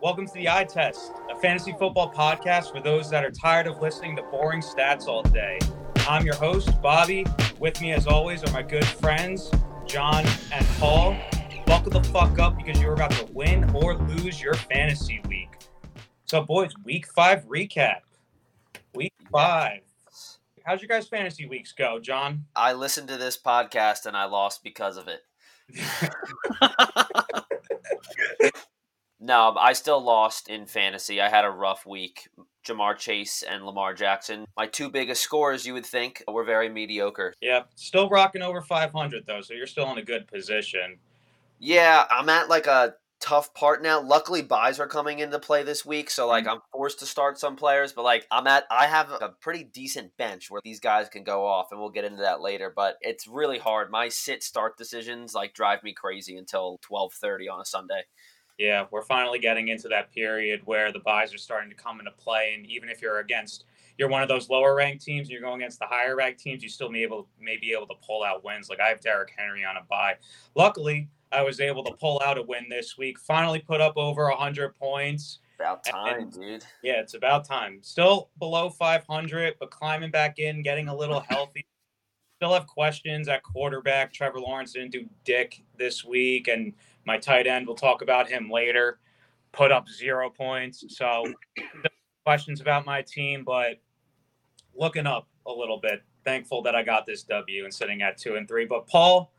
Welcome to the Eye Test, a fantasy football podcast for those that are tired of listening to boring stats all day. I'm your host, Bobby. With me, as always, are my good friends, Jon and Paul. Buckle the fuck up because you're about to win or lose your fantasy week. So, boys, week five recap. Week five. How's your guys' fantasy weeks go, Jon? I listened to this podcast and I lost because of it. no, I still lost in fantasy. I had a rough week. Ja'Marr Chase and Lamar Jackson, my two biggest scores, you would think, were very mediocre. Yeah, still rocking over 500 though, so you're still in a good position. Yeah, I'm at like a tough part now. Luckily, buys are coming into play this week, so like mm. I'm forced to start some players. But like I'm at, I have a pretty decent bench where these guys can go off, and we'll get into that later. But it's really hard. My sit start decisions like drive me crazy until 12:30 on a Sunday. Yeah, we're finally getting into that period where the buys are starting to come into play, and even if you're against you're one of those lower ranked teams and you're going against the higher ranked teams, you still may able may be able to pull out wins. Like I have Derrick Henry on a buy. Luckily, I was able to pull out a win this week. Finally put up over 100 points. About time, and, dude. Yeah, it's about time. Still below 500, but climbing back in, getting a little healthy. Still have questions at quarterback. Trevor Lawrence didn't do dick this week, and my tight end, we'll talk about him later, put up zero points. So questions about my team, but looking up a little bit. Thankful that I got this W and sitting at two and three. But Paul,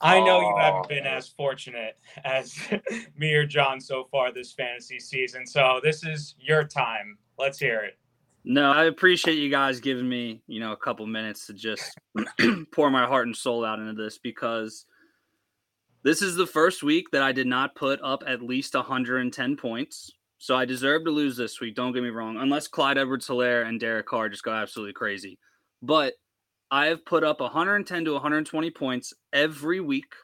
I know you haven't been as fortunate as me or John so far this fantasy season. So this is your time. Let's hear it. No, I appreciate you guys giving me, you know, a couple minutes to just pour my heart and soul out into this because this is the first week that I did not put up at least 110 points. So I deserve to lose this week. Don't get me wrong, unless Clyde Edwards Helaire and Derek Carr just go absolutely crazy. But I have put up 110 to 120 points every week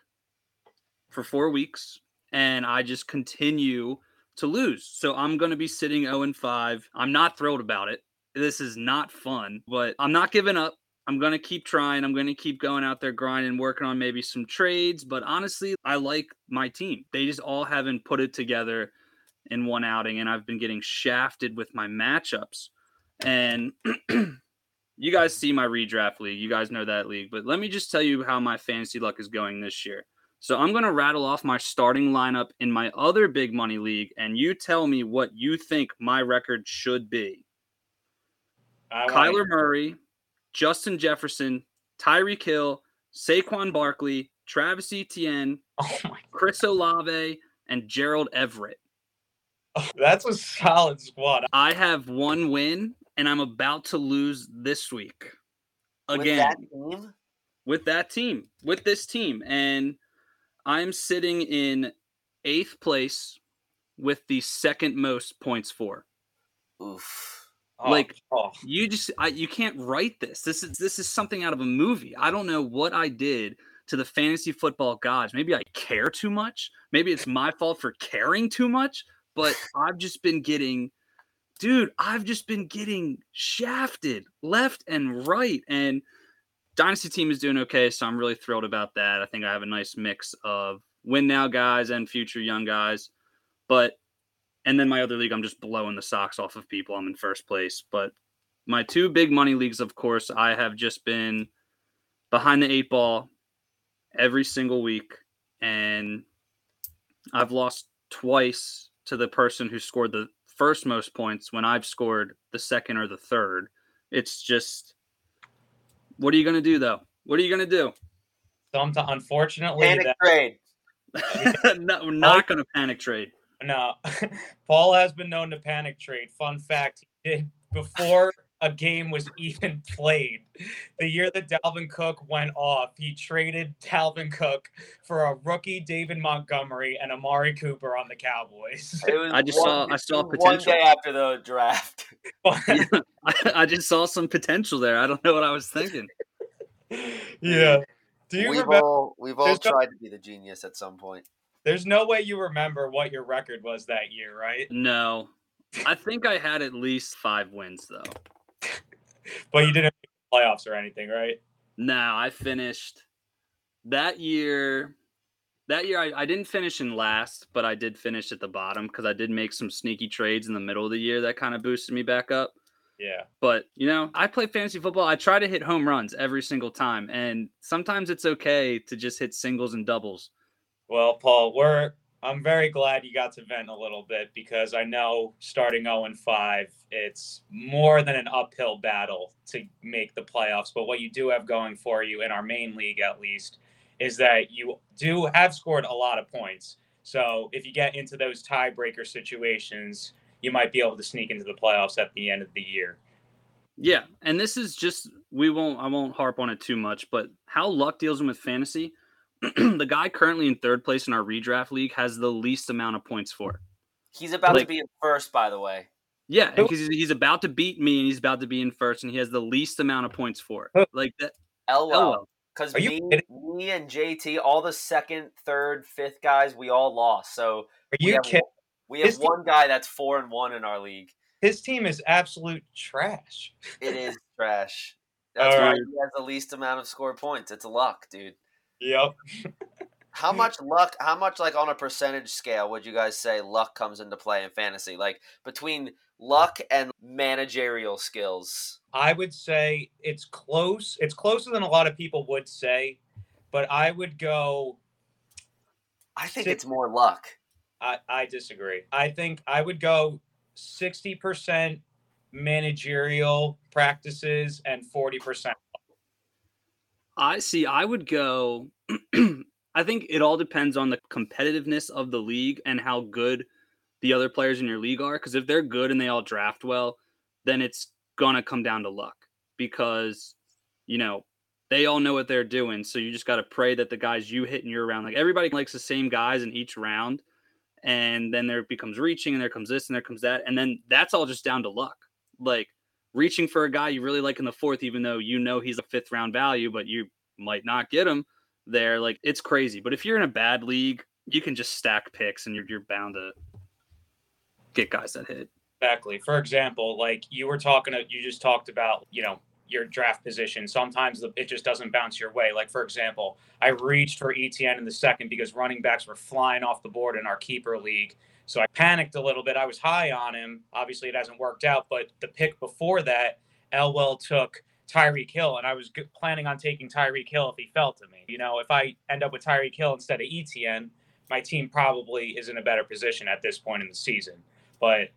for four weeks, and I just continue to lose. So I'm going to be sitting 0 and 5. I'm not thrilled about it. This is not fun, but I'm not giving up. I'm going to keep trying. I'm going to keep going out there grinding, working on maybe some trades. But honestly, I like my team. They just all haven't put it together in one outing, and I've been getting shafted with my matchups. And you guys see my redraft league. You guys know that league. But let me just tell you how my fantasy luck is going this year. So I'm going to rattle off my starting lineup in my other big money league, and you tell me what you think my record should be. Kyler Murray, Justin Jefferson, Tyreek Hill, Saquon Barkley, Travis Etienne, oh Chris Olave, and Gerald Everett. Oh, that's a solid squad. I have one win and I'm about to lose this week again with that team, with, that team, with this team, and I'm sitting in eighth place with the second most points for. Oof. Oh, like oh. you just I, you can't write this. This is this is something out of a movie. I don't know what I did to the fantasy football gods. Maybe I care too much. Maybe it's my fault for caring too much. But I've just been getting dude, I've just been getting shafted left and right. And Dynasty team is doing okay. So I'm really thrilled about that. I think I have a nice mix of win now guys and future young guys. But, and then my other league, I'm just blowing the socks off of people. I'm in first place. But my two big money leagues, of course, I have just been behind the eight ball every single week. And I've lost twice to the person who scored the first most points when I've scored the second or the third. It's just, what are you going to do though? What are you going to do? Sometimes, unfortunately, panic that, trade. no, we're not going to panic trade. No, Paul has been known to panic trade. Fun fact: he did before a game was even played. The year that Dalvin Cook went off, he traded Dalvin Cook for a rookie David Montgomery and Amari Cooper on the Cowboys. I just one, saw I saw potential one day after the draft. yeah, I, I, just saw some potential there. I don't know what I was thinking. Yeah. Do you we've remember? All, we've all tried no, to be the genius at some point. There's no way you remember what your record was that year, right? No. I think I had at least five wins though. but you didn't playoffs or anything, right? No, I finished that year. that year I, I didn't finish in last, but I did finish at the bottom because I did make some sneaky trades in the middle of the year that kind of boosted me back up. Yeah. But you know, I play fantasy football. I try to hit home runs every single time, and sometimes it's okay to just hit singles and doubles. Well, Paul, we're I'm very glad you got to vent a little bit because I know starting 0 and 5, it's more than an uphill battle to make the playoffs. But what you do have going for you in our main league, at least, is that you do have scored a lot of points. So if you get into those tiebreaker situations, you might be able to sneak into the playoffs at the end of the year. Yeah, and this is just we won't I won't harp on it too much, but how luck deals with fantasy the guy currently in third place in our redraft league has the least amount of points for. He's about like, to be in first, by the way. Yeah, because he's, he's, about to beat me, and he's about to be in first, and he has the least amount of points for. it. Like that. LOL. Because me, me and JT, all the second, third, fifth guys, we all lost. So are you we have, kidding? We have one guy that's four and one in our league. His team is absolute trash. It is trash. That's all why right. he has the least amount of score points. It's a luck, dude. Yep. how much luck? How much like on a percentage scale would you guys say luck comes into play in fantasy? Like between luck and managerial skills. I would say it's close. It's closer than a lot of people would say, but I would go. I think it's more luck. I, I disagree. I think I would go sixty percent managerial practices and forty percent I see. I would go. I think it all depends on the competitiveness of the league and how good the other players in your league are. Because if they're good and they all draft well, then it's gonna come down to luck. Because you know they all know what they're doing, so you just got to pray that the guys you hit in your round, like everybody likes the same guys in each round, and then there becomes reaching, and there comes this, and there comes that, and then that's all just down to luck. Like reaching for a guy you really like in the fourth, even though you know he's a fifth round value, but you might not get him there. Like it's crazy. But if you're in a bad league, you can just stack picks and you're you're bound to get guys that hit. Exactly. For example, like you were talking, you just talked about, you know, your draft position. Sometimes it just doesn't bounce your way. Like for example, I reached for Etienne in the second because running backs were flying off the board in our keeper league. So I panicked a little bit. I was high on him. Obviously, it hasn't worked out. But the pick before that, Elwell took Tyreek Hill, and I was planning on taking Tyreek Hill if he fell to me. You know, if I end up with Tyreek Hill instead of Etienne, my team probably is in a better position at this point in the season. But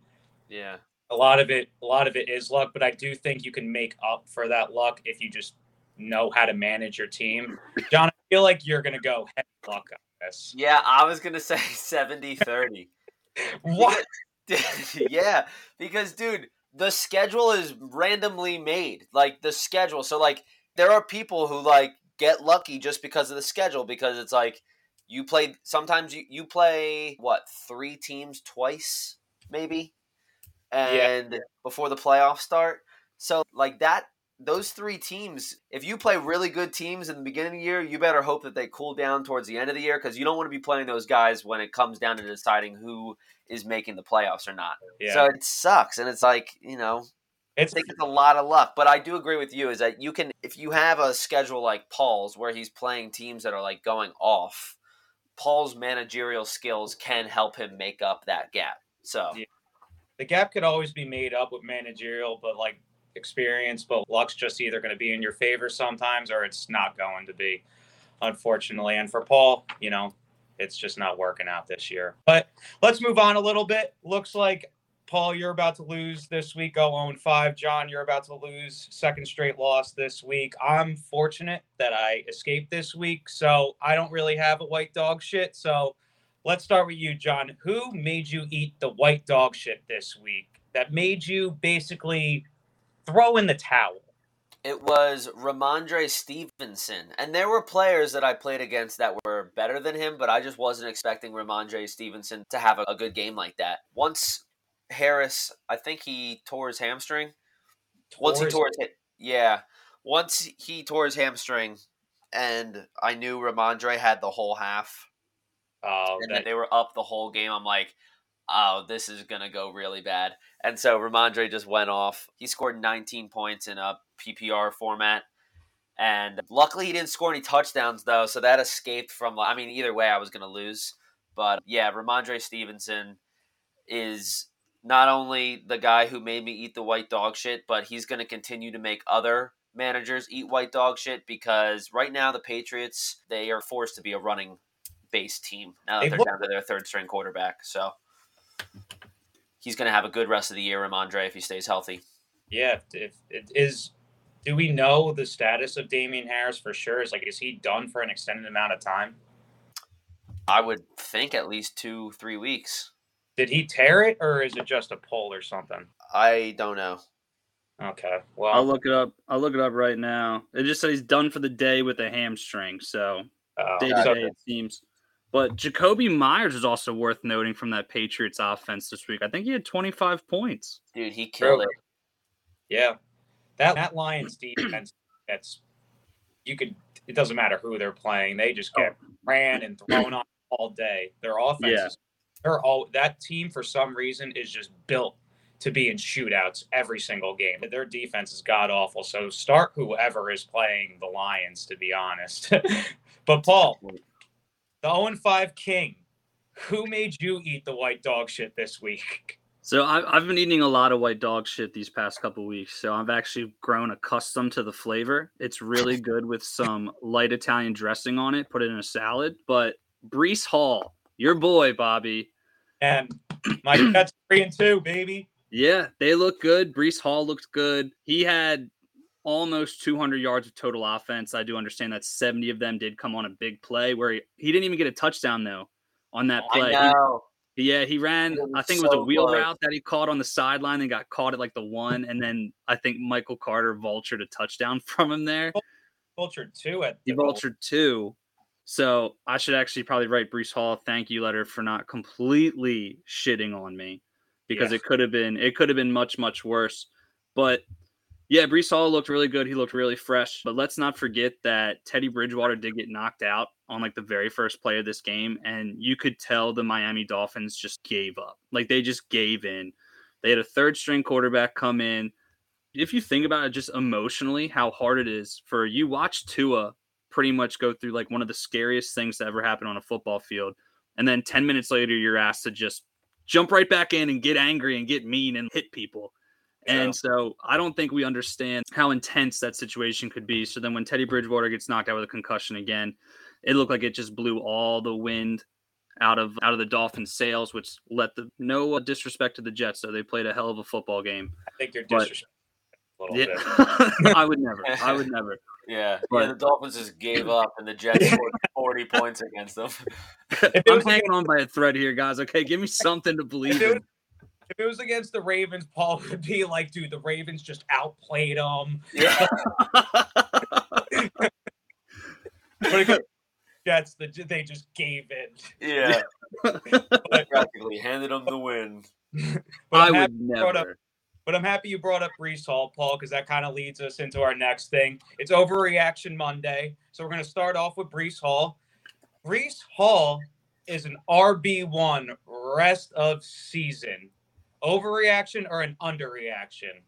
yeah, a lot of it, a lot of it is luck. But I do think you can make up for that luck if you just know how to manage your team. Jon, I feel like you're going to go head luck on this. Yeah, I was going to say 70 30. what? yeah, because dude, the schedule is randomly made. Like the schedule. So like there are people who like get lucky just because of the schedule because it's like you play sometimes you, you play what three teams twice maybe and yeah. before the playoffs start so like that those three teams, if you play really good teams in the beginning of the year, you better hope that they cool down towards the end of the year because you don't want to be playing those guys when it comes down to deciding who is making the playoffs or not. Yeah. So it sucks, and it's like you know, it's, I think it's a lot of luck. But I do agree with you is that you can if you have a schedule like Paul's where he's playing teams that are like going off, Paul's managerial skills can help him make up that gap. So. Yeah. The gap could always be made up with managerial, but like experience, but luck's just either going to be in your favor sometimes or it's not going to be, unfortunately. And for Paul, you know, it's just not working out this year. But let's move on a little bit. Looks like Paul, you're about to lose this week. Go own five. Jon, you're about to lose second straight loss this week. I'm fortunate that I escaped this week, so I don't really have a white dog shit. So let's start with you, Jon. Who made you eat the white dog shit this week? That made you basically throw in the towel. It was Rhamondre Stevenson. And there were players that I played against that were better than him, but I just wasn't expecting Rhamondre Stevenson to have a, a good game like that. Once Harris, I think he tore his hamstring. Tore Once he tore his, yeah. Once he tore his hamstring, and I knew Rhamondre had the whole half. Oh, and that... that they were up the whole game. I'm like, oh, this is gonna go really bad. And so Rhamondre just went off. He scored 19 points in a PPR format. And luckily, he didn't score any touchdowns though, so that escaped from. I mean, either way, I was going to lose. But yeah, Rhamondre Stevenson is not only the guy who made me eat the white dog shit, but he's going to continue to make other managers eat white dog shit because right now the Patriots they are forced to be a running based team now that They they're down to their third string quarterback. So he's going to have a good rest of the year, Rhamondre, if he stays healthy. Yeah, if it is, do we know the status of Damien Harris for sure? Is like, is he done for an extended amount of time? I would think at least two, three weeks. Did he tear it, or is it just a pull or something? I don't know. Okay, well, I'll look it up. I'll look it up right now. It just said he's done for the day with a hamstring. So uh, day to day it seems. But Jakobi Meyers is also worth noting from that Patriots offense this week. I think he had 25 points. Dude, he killed Really? it. yeah, that that Lions defense, that's you could. It doesn't matter who they're playing; they just get oh. ran and thrown on all day. Their offense, Yeah. is, they're all that team for some reason is just built to be in shootouts every single game. Their defense is god awful. So start whoever is playing the Lions, to be honest. but Paul, the 0 5 King, who made you eat the white dog shit this week? So I've, I've been eating a lot of white dog shit these past couple weeks. So I've actually grown accustomed to the flavor. It's really good with some light Italian dressing on it. Put it in a salad. But Breece Hall, your boy Bobby, And my Jets three and two, baby. Yeah, they look good. Breece Hall looked good. He had almost 200 yards of total offense. I do understand that 70 of them did come on a big play where he, he didn't even get a touchdown though on that play. I He- yeah, he ran. I think it was a wheel close. route that he caught on the sideline and got caught at like the one, and then I think Michael Carter vultured a touchdown from him there. Vultured two at He the goal. vultured two. So I should actually probably write Breece Hall a thank you letter for not completely shitting on me because Yeah. it could have been it could have been much much worse. But yeah, Breece Hall looked really good. He looked really fresh. But let's not forget that Teddy Bridgewater did get knocked out on like the very first play of this game, and you could tell the Miami Dolphins just gave up. Like they just gave in. They had a third string quarterback come in. If you think about it just emotionally, how hard it is for you watch Tua pretty much go through like one of the scariest things to ever happen on a football field. And then 10 minutes later, you're asked to just jump right back in and get angry and get mean and hit people. And so I don't think we understand how intense that situation could be. So then when Teddy Bridgewater gets knocked out with a concussion again, it looked like it just blew all the wind out of out of the Dolphins' sails, which let the no uh, disrespect to the Jets. So they played a hell of a football game. I think you're But- disrespecting a little Yeah, bit. I would never. I would never. Yeah. But- yeah, the Dolphins just gave up, and the Jets scored 40 points against them. I'm hanging on by a thread here, guys. Okay, give me something to believe If it, was, in. If it was against the Ravens, Paul would be like, dude, the Ravens just outplayed them. Yeah. But the Jets, the, they just gave in. Yeah. But, Practically handed them the win. but I would you brought up never. But I'm happy you brought up Breece Hall, Paul, because that kind of leads us into our next thing. It's Overreaction Monday. So we're going to start off with Breece Hall. Breece Hall is an RB1 rest of season. Overreaction or an underreaction?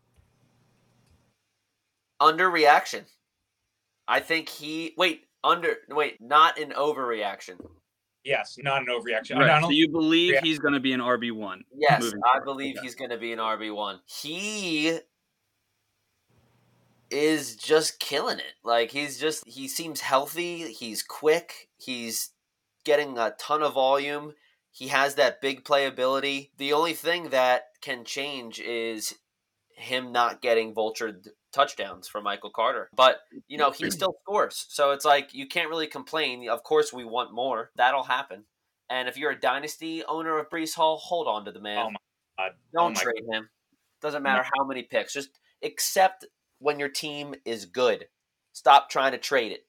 Underreaction. I think he. Wait, under. Wait, not an overreaction. Yes, not an overreaction. I Right. don't- So you believe Yeah. he's going to be an RB one? Yes, I believe okay. he's going to be an RB1. He is just killing it. Like, he's just, he seems healthy. He's quick. He's getting a ton of volume. He has that big playability. The only thing that can change is him not getting vultured touchdowns from Michael Carter. But, you know, he still scores. So it's like, you can't really complain. Of course, we want more. That'll happen. And if you're a dynasty owner of Breece Hall, hold on to the man. Oh my God. Oh Don't Oh trade him. Doesn't matter how many picks. Just accept when your team is good. Stop trying to trade it.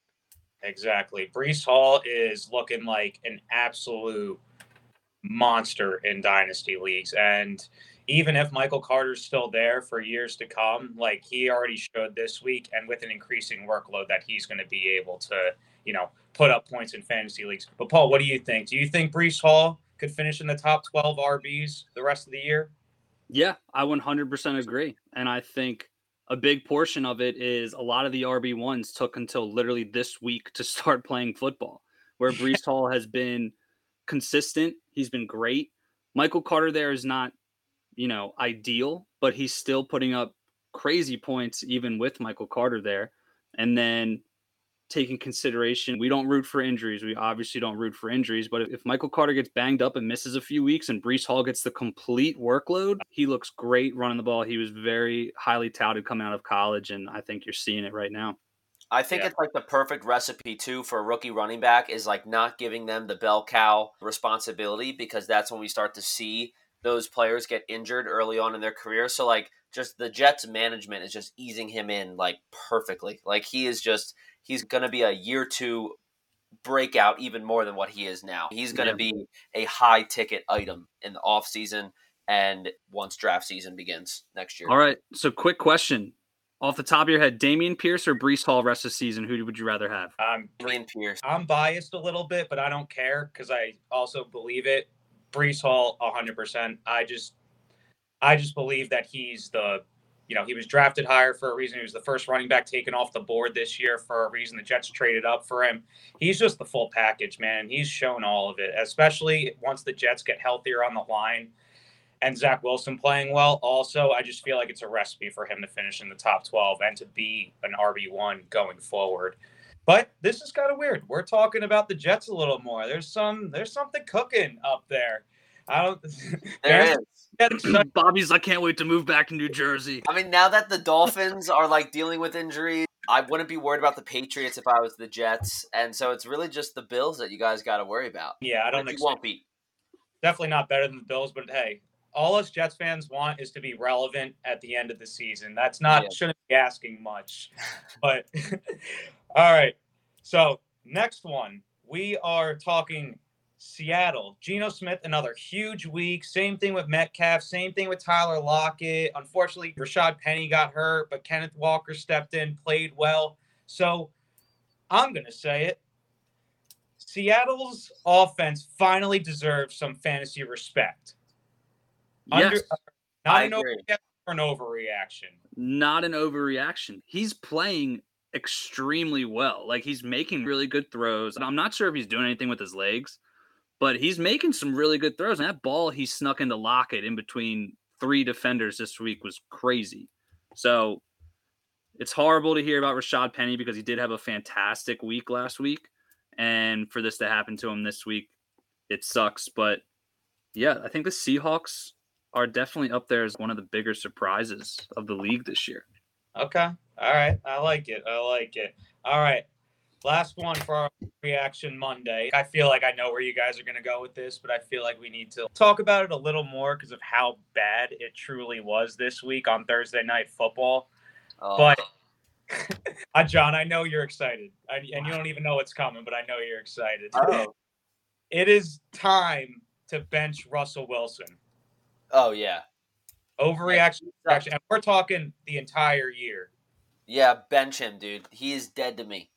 Exactly. Breece Hall is looking like an absolute monster in dynasty leagues. And even if Michael Carter's still there for years to come, like he already showed this week, and with an increasing workload, that he's going to be able to, you know, put up points in fantasy leagues. But Paul, what do you think? Do you think Breece Hall could finish in the top 12 RBs the rest of the year? Yeah, I 100% agree. And I think a big portion of it is a lot of the RB ones took until literally this week to start playing football, where Breece Hall has been consistent. He's been great. Michael Carter there is not, you know, ideal, but he's still putting up crazy points even with Michael Carter there. And then taking consideration, we don't root for injuries. We obviously don't root for injuries, but if Michael Carter gets banged up and misses a few weeks and Breece Hall gets the complete workload, he looks great running the ball. He was very highly touted coming out of college, and I think you're seeing it right now. I think yeah. it's like the perfect recipe too for a rookie running back is like not giving them the bell cow responsibility because that's when we start to see those players get injured early on in their career. So like just the Jets management is just easing him in like perfectly. Like he is just he's going to be a year two breakout even more than what he is now. He's going to yeah. be a high ticket item in the off season and once draft season begins next year. All right. So quick question. Off the top of your head, Dameon Pierce or Breece Hall rest of the season, who would you rather have? Um, Dameon Pierce. I'm biased a little bit, but I don't care because I also believe it. Breece Hall, 100%. I just, I just believe that he's the you know, he was drafted higher for a reason. He was the first running back taken off the board this year for a reason. The Jets traded up for him. He's just the full package, man. He's shown all of it, especially once the Jets get healthier on the line and Zach Wilson playing well. Also, I just feel like it's a recipe for him to finish in the top 12 and to be an RB1 going forward. But this is kind of weird. We're talking about the Jets a little more. There's some there's something cooking up there. I don't. There is. Bobby's. I can't wait to move back to New Jersey. I mean, now that the Dolphins are like dealing with injuries, I wouldn't be worried about the Patriots if I was the Jets, and so it's really just the Bills that you guys got to worry about. Yeah, I don't think you won't beat. Definitely not better than the Bills, but hey, all us Jets fans want is to be relevant at the end of the season. That's not yeah. shouldn't be asking much, but all right. So next one, we are talking Seattle, Geno Smith, another huge week. Same thing with Metcalf. Same thing with Tyler Lockett. Unfortunately, Rashad Penny got hurt, but Kenneth Walker stepped in, played well. So I'm going to say it. Seattle's offense finally deserves some fantasy respect. Yes. Under, uh, not an, over, an overreaction. Not an overreaction. He's playing extremely well. Like he's making really good throws. And I'm not sure if he's doing anything with his legs but he's making some really good throws. And that ball he snuck into Lockett in between three defenders this week was crazy. So it's horrible to hear about Rashad Penny because he did have a fantastic week last week. And for this to happen to him this week, it sucks. But yeah, I think the Seahawks are definitely up there as one of the bigger surprises of the league this year. Okay. All right. I like it. I like it. All right. Last one for our reaction Monday. I feel like I know where you guys are going to go with this, but I feel like we need to talk about it a little more because of how bad it truly was this week on Thursday Night Football. Oh. But uh, John, I know you're excited, and you don't even know what's coming, but I know you're excited. Oh. It is time to bench Russell Wilson. Oh yeah, overreaction. Yeah. And we're talking the entire year. Yeah, bench him, dude. He is dead to me.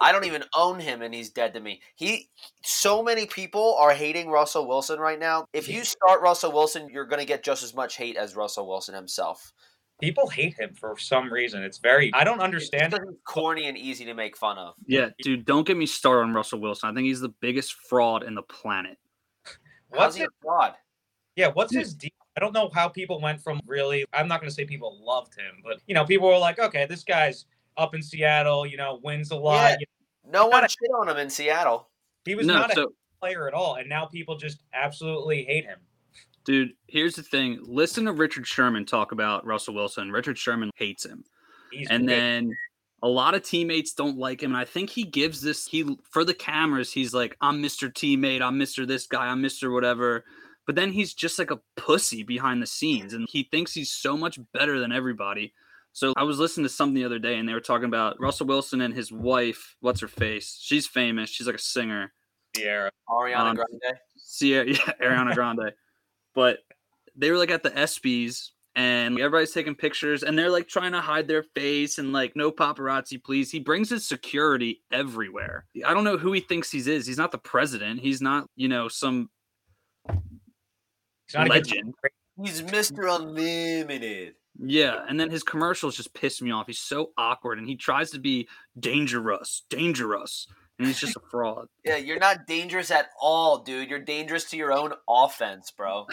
I don't even own him and he's dead to me. He so many people are hating Russell Wilson right now. If you start Russell Wilson, you're going to get just as much hate as Russell Wilson himself. People hate him for some reason. It's very I don't understand. It's corny and easy to make fun of. Yeah, dude, don't get me started on Russell Wilson. I think he's the biggest fraud in the planet. What's his fraud? Yeah, what's his deal? I don't know how people went from really I'm not going to say people loved him, but you know, people were like, "Okay, this guy's up in Seattle, you know, wins a lot. Yeah. You know, no one shit on him in Seattle. He was no, not so, a player at all, and now people just absolutely hate him. Dude, here's the thing. Listen to Richard Sherman talk about Russell Wilson. Richard Sherman hates him. He's and great. then a lot of teammates don't like him. And I think he gives this he for the cameras, he's like, I'm Mr. Teammate, I'm Mr. This guy, I'm Mr. Whatever. But then he's just like a pussy behind the scenes. And he thinks he's so much better than everybody. So I was listening to something the other day, and they were talking about Russell Wilson and his wife. What's her face? She's famous. She's like a singer. Ciara. Ariana um, Grande. Ciara, yeah, Ariana Grande. but they were like at the ESPYS, and everybody's taking pictures, and they're like trying to hide their face and like no paparazzi, please. He brings his security everywhere. I don't know who he thinks he is. He's not the president. He's not, you know, some He's not legend. He's Mr. Unlimited. Yeah, and then his commercials just piss me off. He's so awkward, and he tries to be dangerous, dangerous, and he's just a fraud. Yeah, you're not dangerous at all, dude. You're dangerous to your own offense, bro.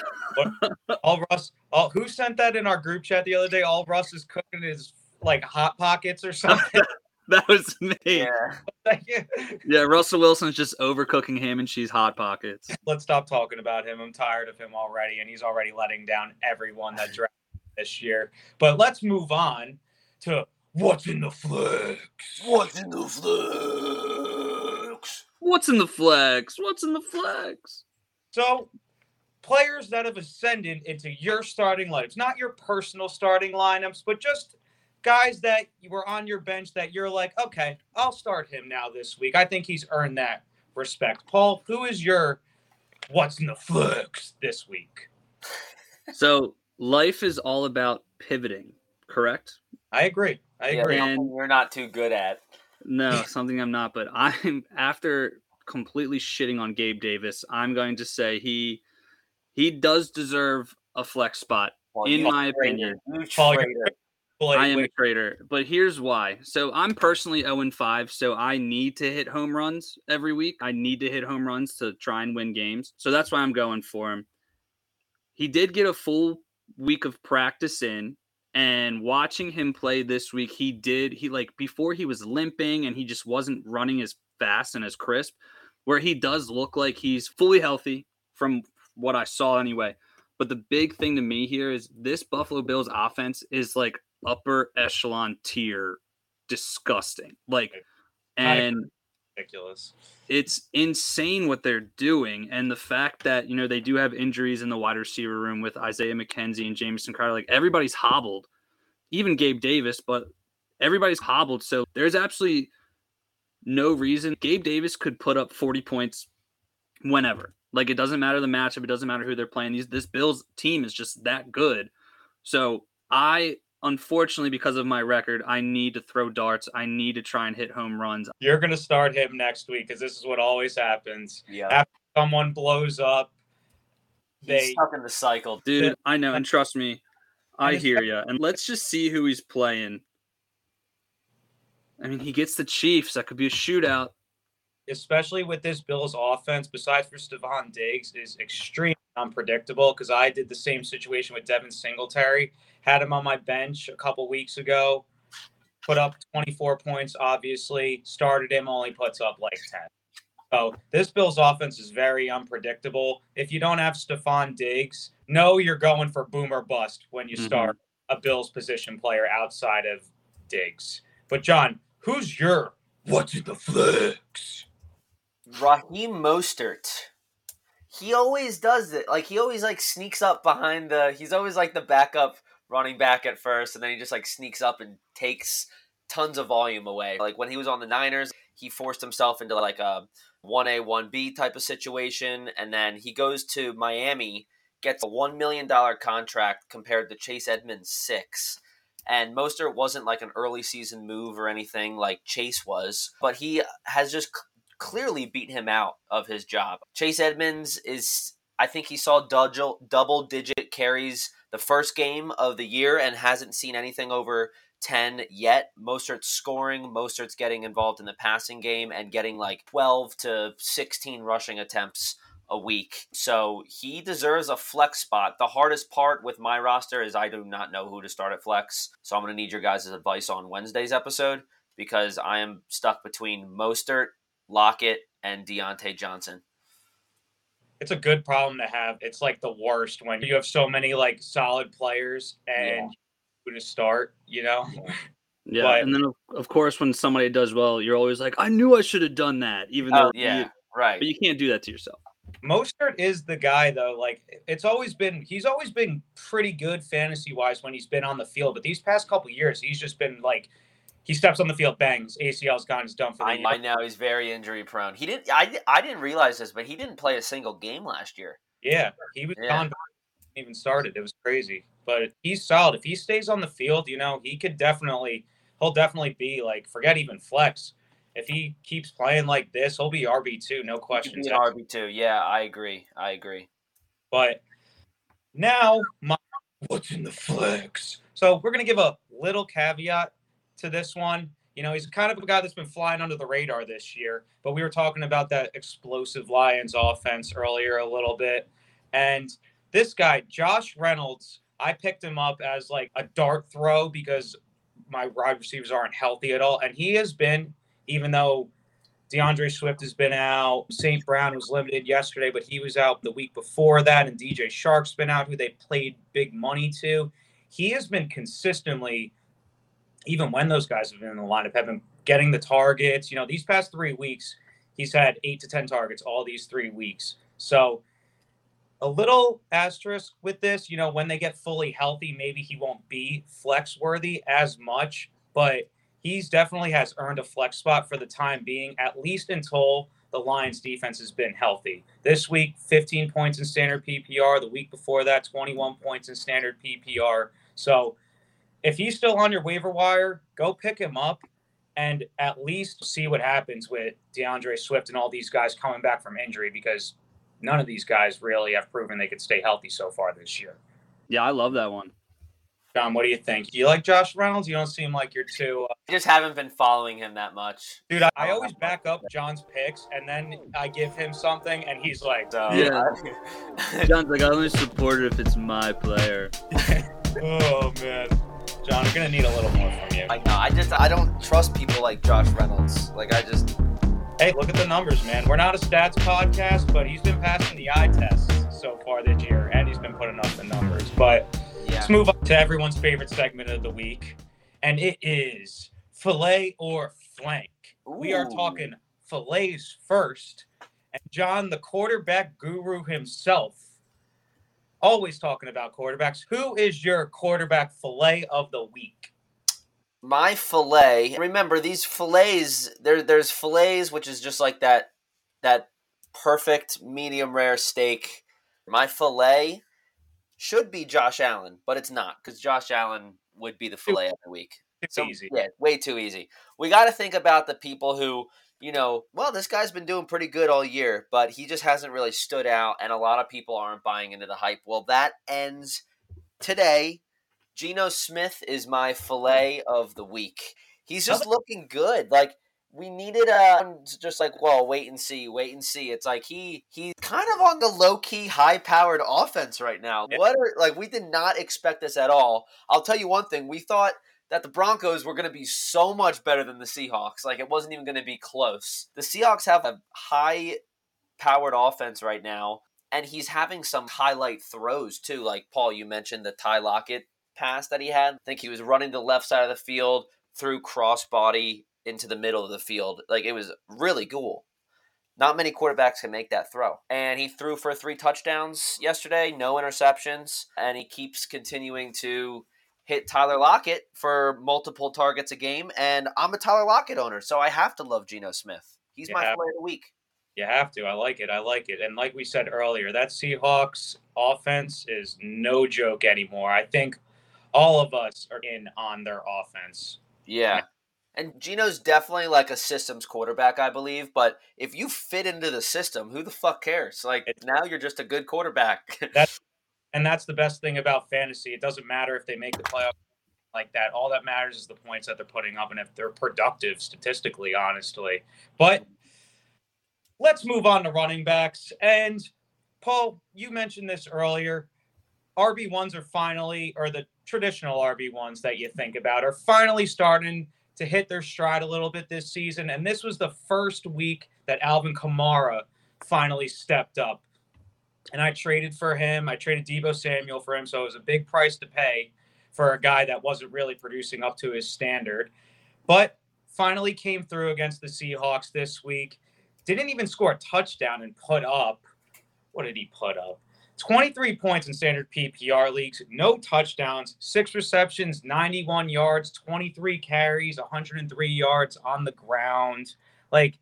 all Russ, all who sent that in our group chat the other day? All Russ is cooking his like hot pockets or something. that was me. Yeah. yeah, Russell Wilson's just overcooking ham and cheese hot pockets. Let's stop talking about him. I'm tired of him already, and he's already letting down everyone that drafted this year. But let's move on to what's in the flex. What's in the flex? What's in the flex? What's in the flex? So, players that have ascended into your starting lineups, not your personal starting lineups, but just guys that you were on your bench that you're like, okay, I'll start him now this week. I think he's earned that respect. Paul, who is your what's in the flex this week? So life is all about pivoting, correct? I agree. I Yeah, agree. And- something you're not too good at. No, something I'm not, but I'm after completely shitting on Gabe Davis, I'm going to say he he does deserve a flex spot. Well, In my opinion. You Paul, you're- traitor. Blake, I am a traitor, but here's why. So I'm personally 0 and 5, so I need to hit home runs every week. I need to hit home runs to try and win games. So that's why I'm going for him. He did get a full week of practice in, and watching him play this week, he did he like before he was limping and he just wasn't running as fast and as crisp, where he does look like he's fully healthy from what I saw anyway. But the big thing to me here is this Buffalo Bills offense is like upper echelon tier disgusting. Like and ridiculous. it's insane what they're doing. And the fact that, you know, they do have injuries in the wide receiver room with Isaiah McKenzie and Jameson Crowder. Like everybody's hobbled, even Gabe Davis, but everybody's hobbled. So there's absolutely no reason Gabe Davis could put up 40 points whenever. Like it doesn't matter the matchup, it doesn't matter who they're playing. These this Bills team is just that good. So I unfortunately because of my record, I need to throw darts. I need to try and hit home runs. You're going to start him next week because this is what always happens. Yeah. After someone blows up. He's They stuck in the cycle. Dude, I know, and trust me, I hear you. And let's just see who he's playing. I mean, he gets the Chiefs. That could be a shootout. especially with this Bills offense, besides for Stefon Diggs, is extremely unpredictable because I did the same situation with Devin Singletary. Had him on my bench a couple weeks ago, put up 24 points, obviously. Started him, only puts up like 10. So this Bills offense is very unpredictable. If you don't have Stefon Diggs, know you're going for boom or bust when you Mhm. start a Bills position player outside of Diggs. But Jon, who's your what's in the flex? Raheem Mostert. He always does it. Like he always like sneaks up behind the. He's always like the backup running back at first, and then he just like sneaks up and takes tons of volume away. Like when he was on the Niners, he forced himself into like a one A one B type of situation, and then he goes to Miami, gets a one million dollar contract compared to Chase Edmonds six. And Mostert wasn't like an early season move or anything like Chase was, but he has just clearly beat him out of his job. Chase Edmonds is, I think he saw double, double digit carries the first game of the year and hasn't seen anything over 10 yet. Mostert's scoring, Mostert's getting involved in the passing game and getting like 12 to 16 rushing attempts a week. So he deserves a flex spot. The hardest part with my roster is I do not know who to start at flex. So I'm going to need your guys' advice on Wednesday's episode because I am stuck between Mostert, Lockett, and Diontae Johnson. it's a good problem to have. It's like the worst when you have so many like solid players and who to start, you know? Yeah, But- and then of, of course when somebody does well, you're always like, I knew I should have done that, even oh, though Oh, yeah, you, right. but you can't do that to yourself. Mostert is the guy though. Like it's always been he's always been pretty good fantasy wise when he's been on the field, but these past couple years he's just been like he steps on the field, bangs, ACL's gone, he's done for the I, year. I know he's very injury prone. He didn't. I, I didn't realize this, but he didn't play a single game last year. Yeah, he was Yeah. gone even started. It was crazy, but he's solid. If he stays on the field, you know, he could definitely, he'll definitely be like, forget even flex. If he keeps playing like this, he'll be RB two, no He could questions. be an RB two. Yeah, I agree. I agree. But now my what's in the flex? So we're going to give a little caveat to this one. You know, he's kind of a guy that's been flying under the radar this year, but we were talking about that explosive Lions offense earlier a little bit. And this guy, Josh Reynolds, I picked him up as like a dart throw because my wide receivers aren't healthy at all. And he has been, even though D'Andre Swift has been out, St. Brown was limited yesterday, but he was out the week before that, and DJ Chark's been out, who they played big money to. He has been consistently, even when those guys have been in the lineup, have been getting the targets. You know, these past three weeks, he's had eight to 10 targets all these three weeks. So, a little asterisk with this, you know, when they get fully healthy, maybe he won't be flex worthy as much, but he's definitely has earned a flex spot for the time being, at least until the Lions defense has been healthy. This week, 15 points in standard PPR. The week before that, 21 points in standard PPR. So if he's still on your waiver wire, go pick him up and at least see what happens with D'Andre Swift and all these guys coming back from injury because none of these guys really have proven they could stay healthy so far this year. Yeah, I love that one. Jon, what do you think? Do you like Josh Reynolds? You don't seem like you're too. Uh... I just haven't been following him that much. Dude, I, I always back up Jon's picks and then I give him something and he's like, So, Yeah. Jon's like, I only support it if it's my player. oh, man. Jon, I'm going to need a little more from you. I know. I just I don't trust people like Josh Reynolds. Like I just Hey, look at the numbers, man. We're not a stats podcast, but he's been passing the eye tests so far this year and he's been putting up the numbers. But yeah. Let's move on to everyone's favorite segment of the week, and it is fillet or flank. We are talking fillets first, and Jon, the quarterback guru himself, always talking about quarterbacks. Who is your quarterback fillet of the week? My fillet. Remember these fillets. There, there's fillets, which is just like that, that perfect medium rare steak. My fillet should be Josh Allen, but it's not because Josh Allen would be the fillet of the week. It's So, easy. Yeah, way too easy. We got to think about the people who, you know, well, this guy's been doing pretty good all year, but he just hasn't really stood out, and a lot of people aren't buying into the hype. Well, that ends today. Geno Smith is my fillet of the week. He's just looking good. Like we needed a um, just like well, wait and see, wait and see. It's like he he's kind of on the low key, high powered offense right now. Yeah. What are like we did not expect this at all. I'll tell you one thing: we thought that the Broncos were going to be so much better than the Seahawks. Like it wasn't even going to be close. The Seahawks have a high powered offense right now, and he's having some highlight throws too. Like Paul, you mentioned the Ty Lockett pass that he had. I think he was running the left side of the field through crossbody into the middle of the field. Like it was really cool. Not many quarterbacks can make that throw. And he threw for three touchdowns yesterday, no interceptions, and he keeps continuing to hit Tyler Lockett for multiple targets a game. And I'm a Tyler Lockett owner, so I have to love Geno Smith. He's my player of the week. You have to. I like it. I like it. And like we said earlier, that Seahawks offense is no joke anymore. I think all of us are in on their offense. Yeah. And Geno's definitely like a systems quarterback, I believe. But if you fit into the system, who the fuck cares? Like It's- now you're just a good quarterback. And that's the best thing about fantasy. It doesn't matter if they make the playoff like that. All that matters is the points that they're putting up and if they're productive statistically, honestly. But let's move on to running backs. And Paul, you mentioned this earlier. RB1s are finally, or the traditional RB1s that you think about, are finally starting to hit their stride a little bit this season. And this was the first week that Alvin Kamara finally stepped up. And I traded for him. I traded Deebo Samuel for him. So it was a big price to pay for a guy that wasn't really producing up to his standard. But finally came through against the Seahawks this week. Didn't even score a touchdown and put up. What did he put up? 23 points in standard PPR leagues, no touchdowns, six receptions, 91 yards, 23 carries, 103 yards on the ground. Like,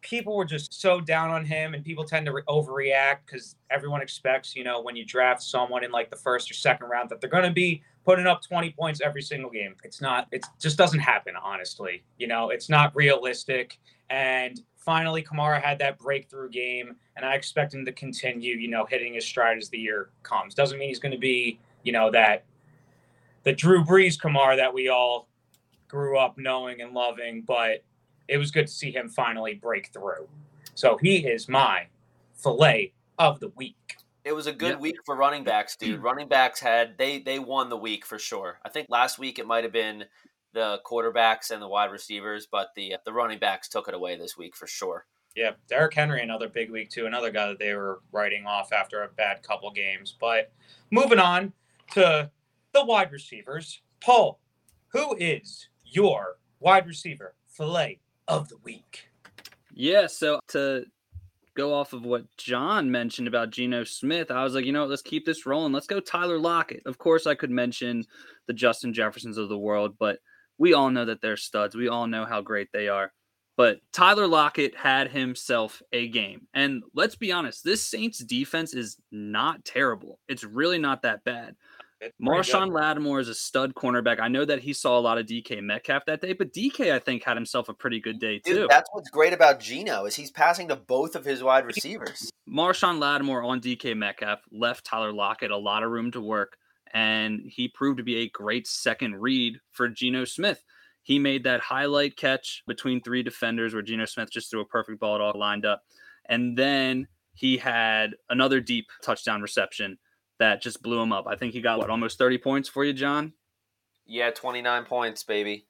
people were just so down on him, and people tend to re- overreact because everyone expects, you know, when you draft someone in like the first or second round, that they're going to be putting up 20 points every single game. It's not, it just doesn't happen, honestly. You know, it's not realistic. And finally, Kamara had that breakthrough game, and I expect him to continue, you know, hitting his stride as the year comes. Doesn't mean he's going to be, you know, that the Drew Brees kamara that we all grew up knowing and loving, but it was good to see him finally break through. So he is my fillet of the week. It was a good week for running backs, dude. running backs had they they won the week for sure. I think last week it might have been the quarterbacks and the wide receivers, but the the running backs took it away this week for sure. Yeah, Derrick Henry, another big week too, another guy that they were writing off after a bad couple games. But moving on to the wide receivers, Paul, who is your wide receiver fillet of the week? Yeah, so to go off of what Jon mentioned about Geno Smith, I was like, you know what, let's keep this rolling. Let's go Tyler Lockett. Of course, I could mention the Justin Jeffersons of the world, but we all know that they're studs. We all know how great they are. But Tyler Lockett had himself a game. And let's be honest, this Saints defense is not terrible. It's really not that bad. Marshon Lattimore is a stud cornerback. I know that he saw a lot of DK Metcalf that day, but DK I think had himself a pretty good day too. Dude, that's what's great about Geno is he's passing to both of his wide receivers. Marshon Lattimore on DK Metcalf left Tyler Lockett a lot of room to work, and he proved to be a great second read for Geno Smith. He made that highlight catch between three defenders where Geno Smith just threw a perfect ball, it all lined up, and then he had another deep touchdown reception that just blew him up. I think he got what almost 30 points for you, Jon. Yeah, 29 points, baby.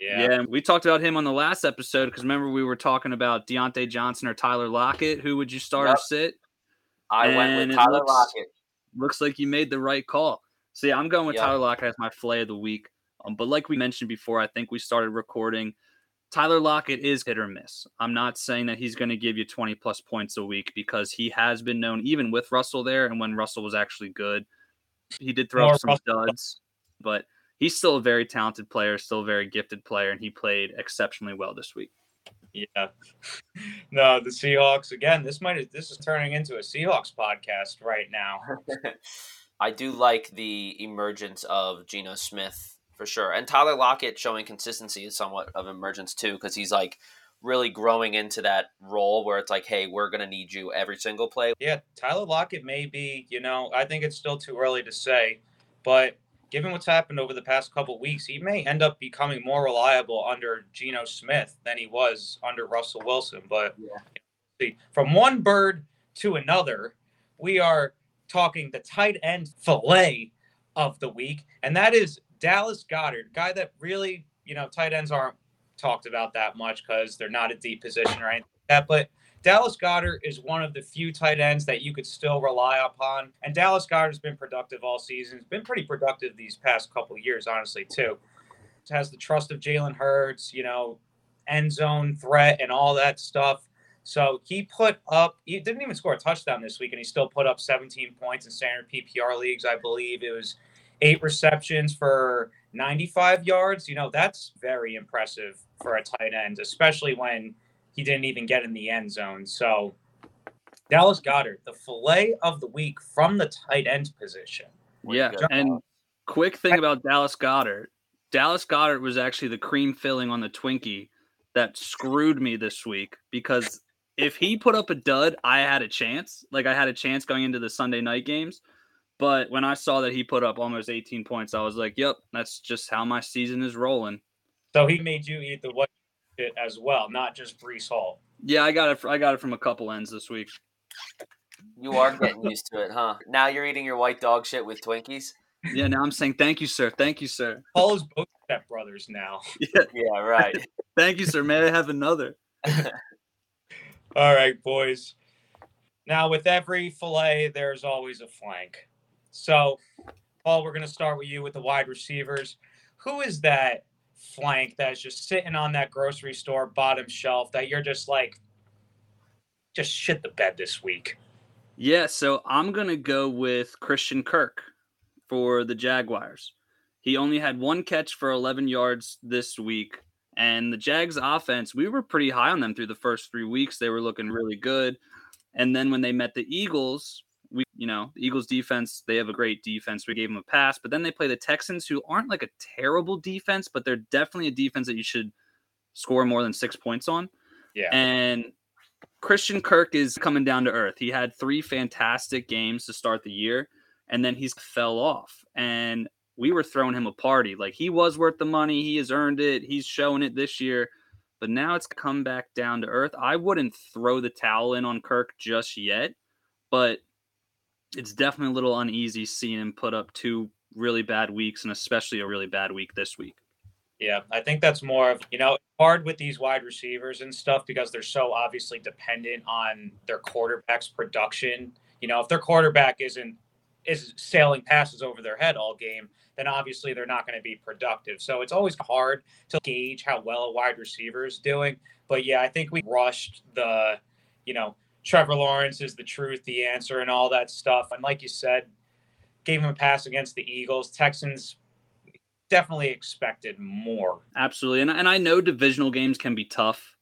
Yeah. yeah, we talked about him on the last episode because remember we were talking about Diontae Johnson or Tyler Lockett. Who would you start yep. or sit? I and went with Tyler looks, Lockett. Looks like you made the right call. See, I'm going with yep. Tyler Lockett as my flay of the week. Um, but like we mentioned before, I think we started recording Tyler Lockett is hit or miss. I'm not saying that he's going to give you 20 plus points a week because he has been known, even with Russell there, and when Russell was actually good, he did throw up some duds, but he's still a very talented player, still a very gifted player, and he played exceptionally well this week. Yeah. No, the Seahawks again. This might this is turning into a Seahawks podcast right now. I do like the emergence of Geno Smith for sure. And Tyler Lockett showing consistency is somewhat of emergence too, because he's like really growing into that role where it's like, hey, we're gonna need you every single play. Yeah, Tyler Lockett may be, you know, I think it's still too early to say, but given what's happened over the past couple weeks, he may end up becoming more reliable under Geno Smith than he was under Russell Wilson. But yeah. see, from one bird to another, we are talking the tight end fillet of the week, and that is Dallas Goedert, guy that really, you know, tight ends aren't talked about that much because they're not a deep position or anything like that. But Dallas Goedert is one of the few tight ends that you could still rely upon. And Dallas Goedert's been productive all season. He's been pretty productive these past couple years, honestly, too. Has the trust of Jalen Hurts, you know, end zone threat and all that stuff. So he put up, he didn't even score a touchdown this week, and he still put up 17 points in standard PPR leagues. I believe it was eight receptions for 95 yards. You know, that's very impressive for a tight end, especially when he didn't even get in the end zone. So, Dallas Goedert, the fillet of the week from the tight end position. Yeah. And quick thing about Dallas Goedert Dallas Goedert was actually the cream filling on the Twinkie that screwed me this week because if he put up a dud, I had a chance. Like I had a chance going into the Sunday night games. But when I saw that he put up almost 18 points, I was like, "Yep, that's just how my season is rolling." So he made you eat the what it as well, not just Breece Hall. Yeah, I got it. I got it from a couple ends this week. You are getting used to it, huh? Now you're eating your white dog shit with Twinkies. Yeah, now I'm saying thank you, sir. Thank you, sir. Paul is both step brothers now. Yeah, yeah, right. thank you, sir. May I have another? All right, boys. Now, with every fillet, there's always a flank. So, Paul, we're going to start with you with the wide receivers. Who is that flank that's just sitting on that grocery store bottom shelf that you're just like, just shit the bed this week? Yeah, so I'm going to go with Christian Kirk for the Jaguars. He only had one catch for 11 yards this week. And the Jags offense, we were pretty high on them through the first three weeks. They were looking really good. And then when they met the Eagles, we, you know, the Eagles defense, they have a great defense. We gave them a pass, but then they play the Texans, who aren't like a terrible defense, but they're definitely a defense that you should score more than six points on. Yeah. And Christian Kirk is coming down to earth. He had three fantastic games to start the year. and then he's fell off. And we were throwing him a party. Like he was worth the money. He has earned it. He's showing it this year. But now it's come back down to earth. I wouldn't throw the towel in on Kirk just yet, but it's definitely a little uneasy seeing him put up two really bad weeks and especially a really bad week this week. Yeah, I think that's more of, you know, hard with these wide receivers and stuff because they're so obviously dependent on their quarterback's production. You know, if their quarterback isn't is sailing passes over their head all game, then obviously they're not going to be productive. So it's always hard to gauge how well a wide receiver is doing. But yeah, I think we rushed the, you know, Trevor Lawrence is the truth, the answer, and all that stuff. And like you said, gave him a pass against the Eagles. Texans definitely expected more. Absolutely. And, and I know divisional games can be tough,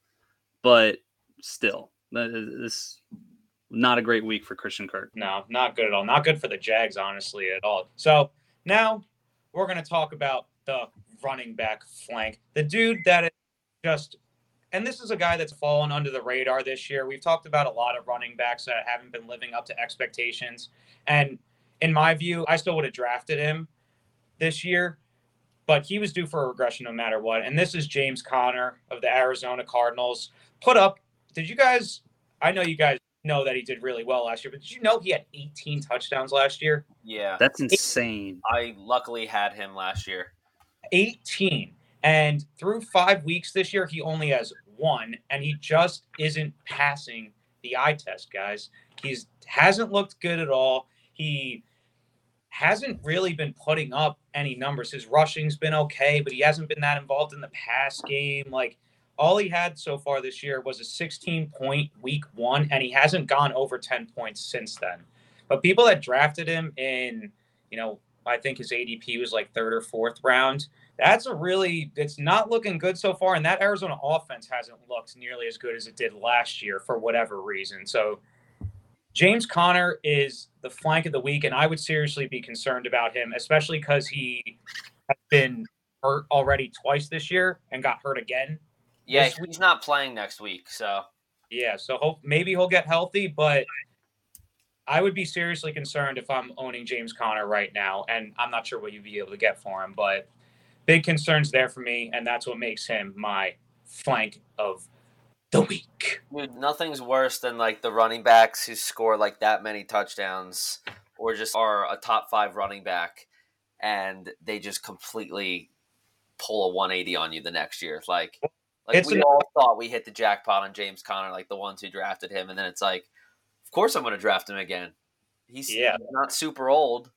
but still, this not a great week for Christian Kirk. No, not good at all. Not good for the Jags, honestly, at all. So now we're going to talk about the running back flank. The dude that is just, and this is a guy that's fallen under the radar this year. We've talked about a lot of running backs that haven't been living up to expectations. And in my view, I still would have drafted him this year, but he was due for a regression no matter what. And this is James Conner of the Arizona Cardinals. Put up, did you guys, I know you guys know that he did really well last year, but did you know he had 18 touchdowns last year? Yeah. That's insane. I luckily had him last year. 18. And through five weeks this year, he only has one, and he just isn't passing the eye test, guys. He's hasn't looked good at all. He hasn't really been putting up any numbers. His rushing's been okay, but he hasn't been that involved in the pass game. Like all he had so far this year was a 16 point week one, and he hasn't gone over 10 points since then. But people that drafted him in, you know, I think his ADP was like third or fourth round. That's a really, it's not looking good so far. And that Arizona offense hasn't looked nearly as good as it did last year for whatever reason. So James Conner is the flank of the week, and I would seriously be concerned about him, especially because he has been hurt already twice this year and got hurt again yeah, he's not playing next week, so yeah. So hope maybe he'll get healthy, but I would be seriously concerned if I'm owning James Conner right now, and I'm not sure what you'd be able to get for him, but big concerns there for me, and that's what makes him my flank of the week. Dude, nothing's worse than like the running backs who score like that many touchdowns or just are a top five running back and they just completely pull a 180 on you the next year. Like like it's we an, all thought we hit the jackpot on James Conner, like the ones who drafted him, and then it's like, of course I'm going to draft him again. He's yeah. not super old.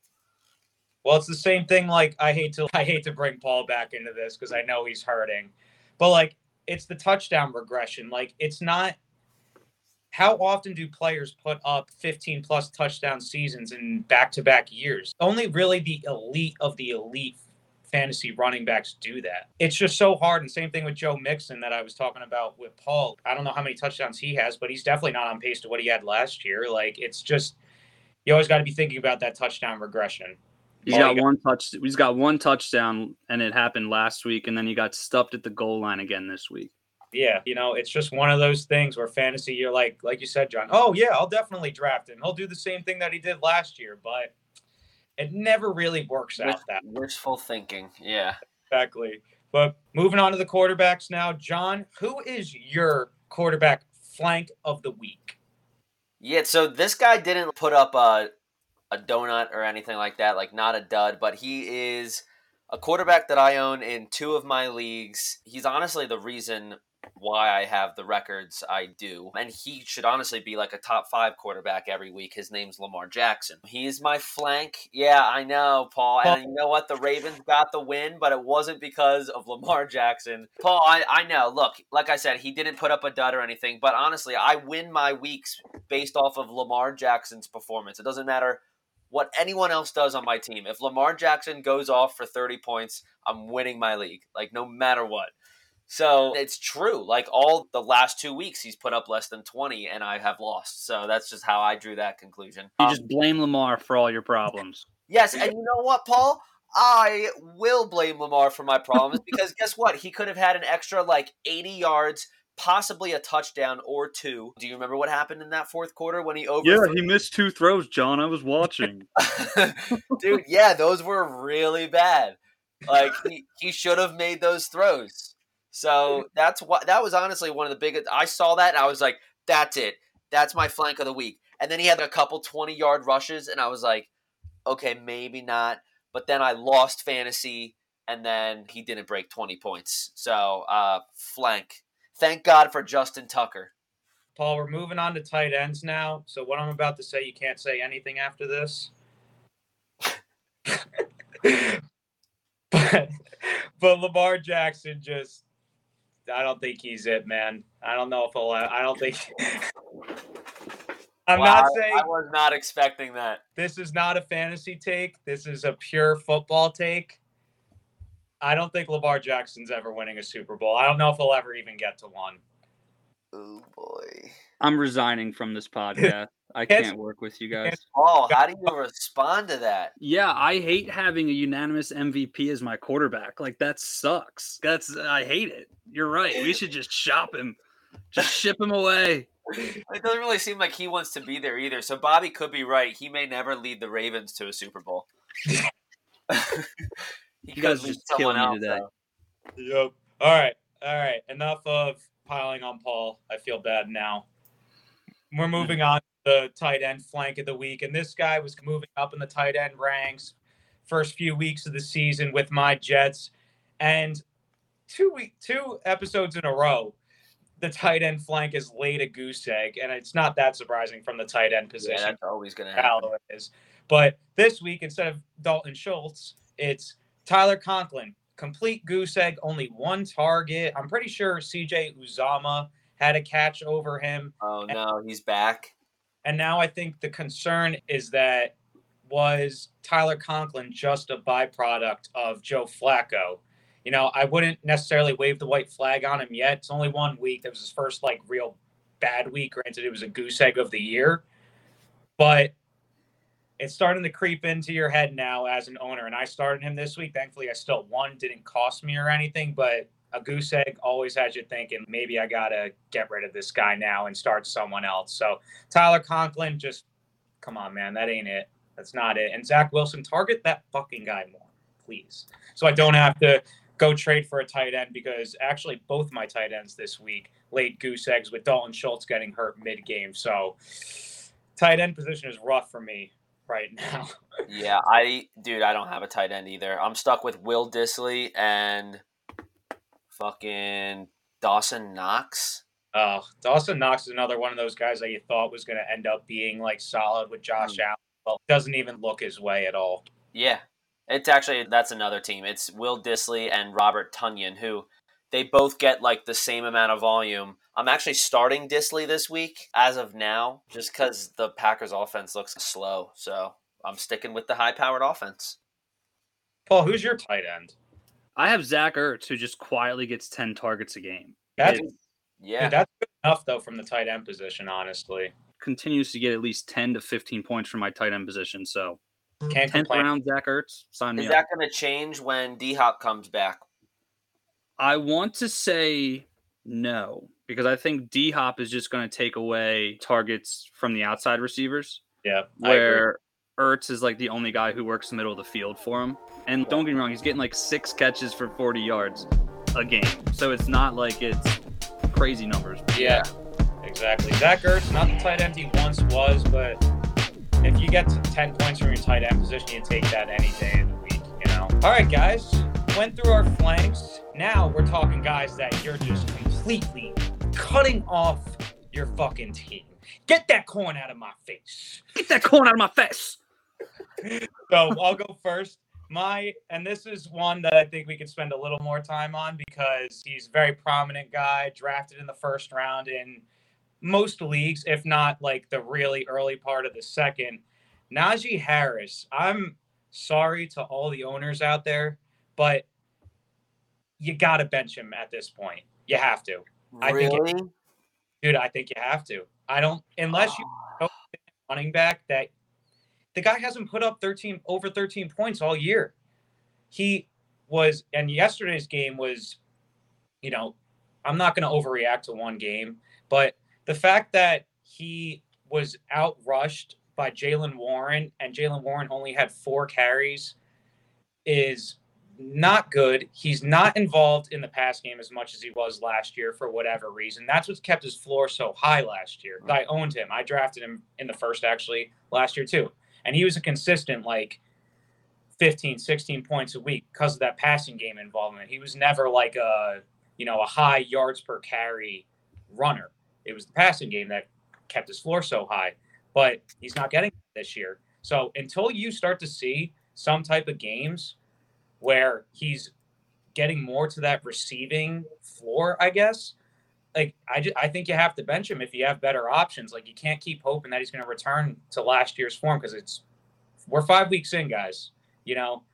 Well, it's the same thing. Like I hate to I hate to bring Paul back into this because I know he's hurting, but like it's the touchdown regression. Like it's not. How often do players put up 15 plus touchdown seasons in back to back years? Only really the elite of the elite fantasy running backs do that. It's just so hard. And same thing with Joe Mixon that I was talking about with Paul. I don't know how many touchdowns he has, but he's definitely not on pace to what he had last year. Like it's just you always got to be thinking about that touchdown regression. He's oh, got, got one touch. He's got one touchdown, and it happened last week, and then he got stuffed at the goal line again this week. Yeah, you know, it's just one of those things where fantasy, you're like, like you said, Jon. Oh yeah, I'll definitely draft him. He'll do the same thing that he did last year, but it never really works out that wishful thinking. Yeah, exactly. But moving on to the quarterbacks now, Jon, who is your quarterback flank of the week? Yeah, so this guy didn't put up a a donut or anything like that, like not a dud, but he is a quarterback that I own in two of my leagues. He's honestly the reason why I have the records I do. And he should honestly be like a top five quarterback every week. His name's Lamar Jackson. He's my flank. Yeah, I know, Paul. And you know what? The Ravens got the win, but it wasn't because of Lamar Jackson. Paul, I, I know. Look, like I said, he didn't put up a dud or anything, but honestly, I win my weeks based off of Lamar Jackson's performance. It doesn't matter what anyone else does on my team. If Lamar Jackson goes off for 30 points, I'm winning my league, like no matter what. So it's true. Like all the last two weeks, he's put up less than 20, and I have lost. So that's just how I drew that conclusion. You um, just blame Lamar for all your problems. Yes. And you know what, Paul? I will blame Lamar for my problems because guess what? He could have had an extra like 80 yards, possibly a touchdown or two. Do you remember what happened in that fourth quarter when he over? Yeah, he missed two throws, Jon. I was watching. Dude, yeah, those were really bad. Like he, he should have made those throws. So that's what that was honestly one of the biggest. I saw that and I was like, that's it. That's my flank of the week. And then he had a couple 20 yard rushes, and I was like, okay, maybe not. But then I lost fantasy, and then he didn't break 20 points. So, uh, flank. Thank God for Justin Tucker. Paul, we're moving on to tight ends now. So, what I'm about to say, you can't say anything after this. but, but Lamar Jackson just, I don't think he's it, man. I don't know if he'll, I don't think. I'm Wow, not saying I was not expecting that. this is not a fantasy take. This is a pure football take. I don't think Lamar Jackson's ever winning a Super Bowl. I don't know if he'll ever even get to one. Oh boy. I'm resigning from this podcast. I can't work with you guys. Paul, how do you respond to that? Yeah, I hate having a unanimous MVP as my quarterback. Like that sucks. That's I hate it. You're right. We should just shop him. Just ship him away. It doesn't really seem like he wants to be there either. So Bobby could be right. He may never lead the Ravens to a Super Bowl. he You guys could just killing me today. though. Yep. All right. All right. Enough of piling on Paul. I feel bad now. We're moving on to the tight end flank of the week. And this guy was moving up in the tight end ranks first few weeks of the season with my Jets. And two week two episodes in a row, the tight end flank is laid a goose egg. And it's not that surprising from the tight end Yeah, position that's always going to happen. how it is. But this week, instead of Dalton Schultz, it's Tyler Conklin. Complete goose egg, only one target. I'm pretty sure CJ Uzomah had a catch over him. Oh no, he's back. And now I think the concern is that was Tyler Conklin just a byproduct of Joe Flacco? You know, I wouldn't necessarily wave the white flag on him yet. It's only one week. That was his first like real bad week. Granted, it was a goose egg of the year, but it's starting to creep into your head now as an owner. And I started him this week. Thankfully, I still won. Didn't cost me or anything, but a goose egg always has you thinking maybe I gotta get rid of this guy now and start someone else. So Tyler Conklin, just come on, man, that ain't it. That's not it. And Zach Wilson, target that fucking guy more, please. So I don't have to go trade for a tight end because actually both my tight ends this week laid goose eggs with Dalton Schultz getting hurt mid game. So tight end position is rough for me right now. Yeah, I dude, I don't have a tight end either. I'm stuck with Will Dissly and fucking Dawson Knox. Uh, Dawson Knox is another one of those guys that you thought was going to end up being like solid with Josh Allen. Well, doesn't even look his way at all. Yeah. It's actually that's another team. It's Will Dissly and Robert Tonyan who they both get like the same amount of volume. I'm actually starting Dissly this week as of now just cuz the Packers offense looks slow. So, I'm sticking with the high-powered offense. Paul, who's your tight end? I have Zach Ertz who just quietly gets 10 targets a game. That's It Yeah. dude, that's good enough though from the tight end position. Honestly, continues to get at least 10 to 15 points from my tight end position. So can't 10th complain. round Zach Ertz, sign me Is up. that going to change when D-Hop comes back? I want to say no because I think D Hop is just going to take away targets from the outside receivers, Yeah, where Ertz is like the only guy who works the middle of the field for him. And don't get me wrong, he's getting like six catches for 40 yards a game. So it's not like it's crazy numbers. Yeah, exactly. Zach Ertz, not the tight end he once was, but if you get to 10 points from your tight end position, you take that any day of the week, you know? All right, guys, went through our flanks. Now we're talking guys that you're just completely cutting off your fucking team. Get that corn out of my face. Get that corn out of my face. So I'll go first. My and this is one that I think we could spend a little more time on because he's a very prominent guy, drafted in the first round in most leagues, if not like the really early part of the second. Najee Harris. I'm sorry to all the owners out there, but you gotta bench him at this point. You have to. I think it- Really? Dude, I think you have to. I don't unless you ah. running back that the guy hasn't put up 13 over 13 points all year. He was and yesterday's game was you know I'm not going to overreact to one game, but the fact that he was out rushed by Jaylen Warren and Jaylen Warren only had four carries is not good. He's not involved in the pass game as much as he was last year for whatever reason. That's what's kept his floor so high last year. I owned him. I drafted him in the first actually last year too. And he was a consistent like 15, 16 points a week because of that passing game involvement. He was never like a, you know, a high yards per carry runner. It was the passing game that kept his floor so high, but he's not getting this year. So until you start to see some type of games where he's getting more to that receiving floor, I guess. Like I, just, I think you have to bench him if you have better options. Like you can't keep hoping that he's going to return to last year's form because it's we're five weeks in, guys. You know,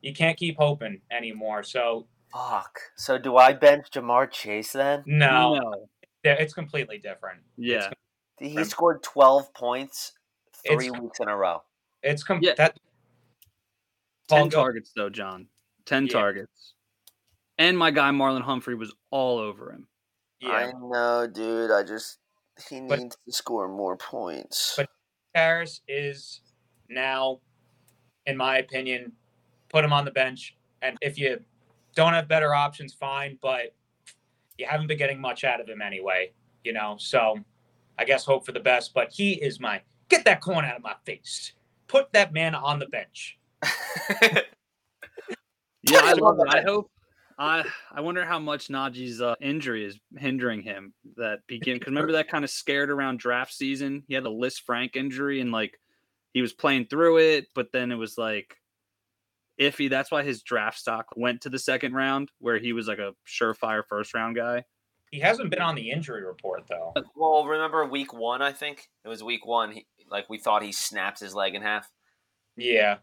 you can't keep hoping anymore. So fuck. So do I bench Ja'Marr Chase then? No, no. it's completely different. Yeah, he scored twelve points three it's, weeks in a row. It's com- yeah. that 10 targets though, Jon. 10 yeah. targets. And my guy Marlon Humphrey was all over him. Yeah. I know, dude. I just he but, needs to score more points. But Harris is now, in my opinion, put him on the bench. And if you don't have better options, fine. But you haven't been getting much out of him anyway, you know. So I guess hope for the best. But he is my get that corn out of my face. Put that man on the bench. yeah, I love it. I hope. I I wonder how much Najee's uh, injury is hindering him. That begin because remember that kind of scared around draft season. He had the a Lisfranc injury and like he was playing through it, but then it was like iffy. That's why his draft stock went to the second round, where he was like a surefire first round guy. He hasn't been on the injury report though. Well, remember week one? I think it was week one. He, like we thought he snapped his leg in half. Yeah,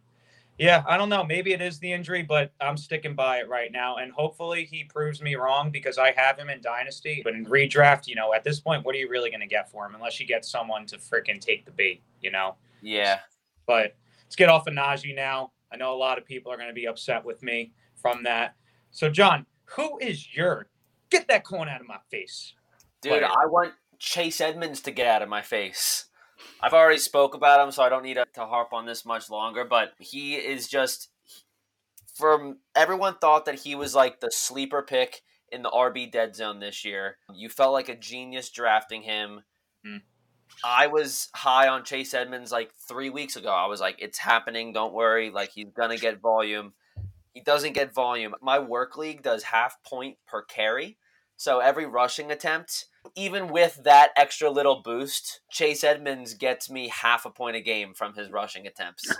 yeah, I don't know. Maybe it is the injury, but I'm sticking by it right now. And hopefully he proves me wrong because I have him in Dynasty. But in redraft, you know, at this point, what are you really going to get for him unless you get someone to freaking take the bait, you know? Yeah. But let's get off of Najee now. I know a lot of people are going to be upset with me from that. So, Jon, who is your get that corn out of my face? Dude, player? I want Chase Edmonds to get out of my face. I've already spoke about him, so I don't need to, harp on this much longer. But he is just from everyone thought that he was like the sleeper pick in the RB dead zone this year. You felt like a genius drafting him. Mm. I was high on Chase Edmonds like three weeks ago. I was like, it's happening. Don't worry. Like, he's going to get volume. He doesn't get volume. My work league does half point per carry. So every rushing attempt, even with that extra little boost, Chase Edmonds gets me half a point a game from his rushing attempts.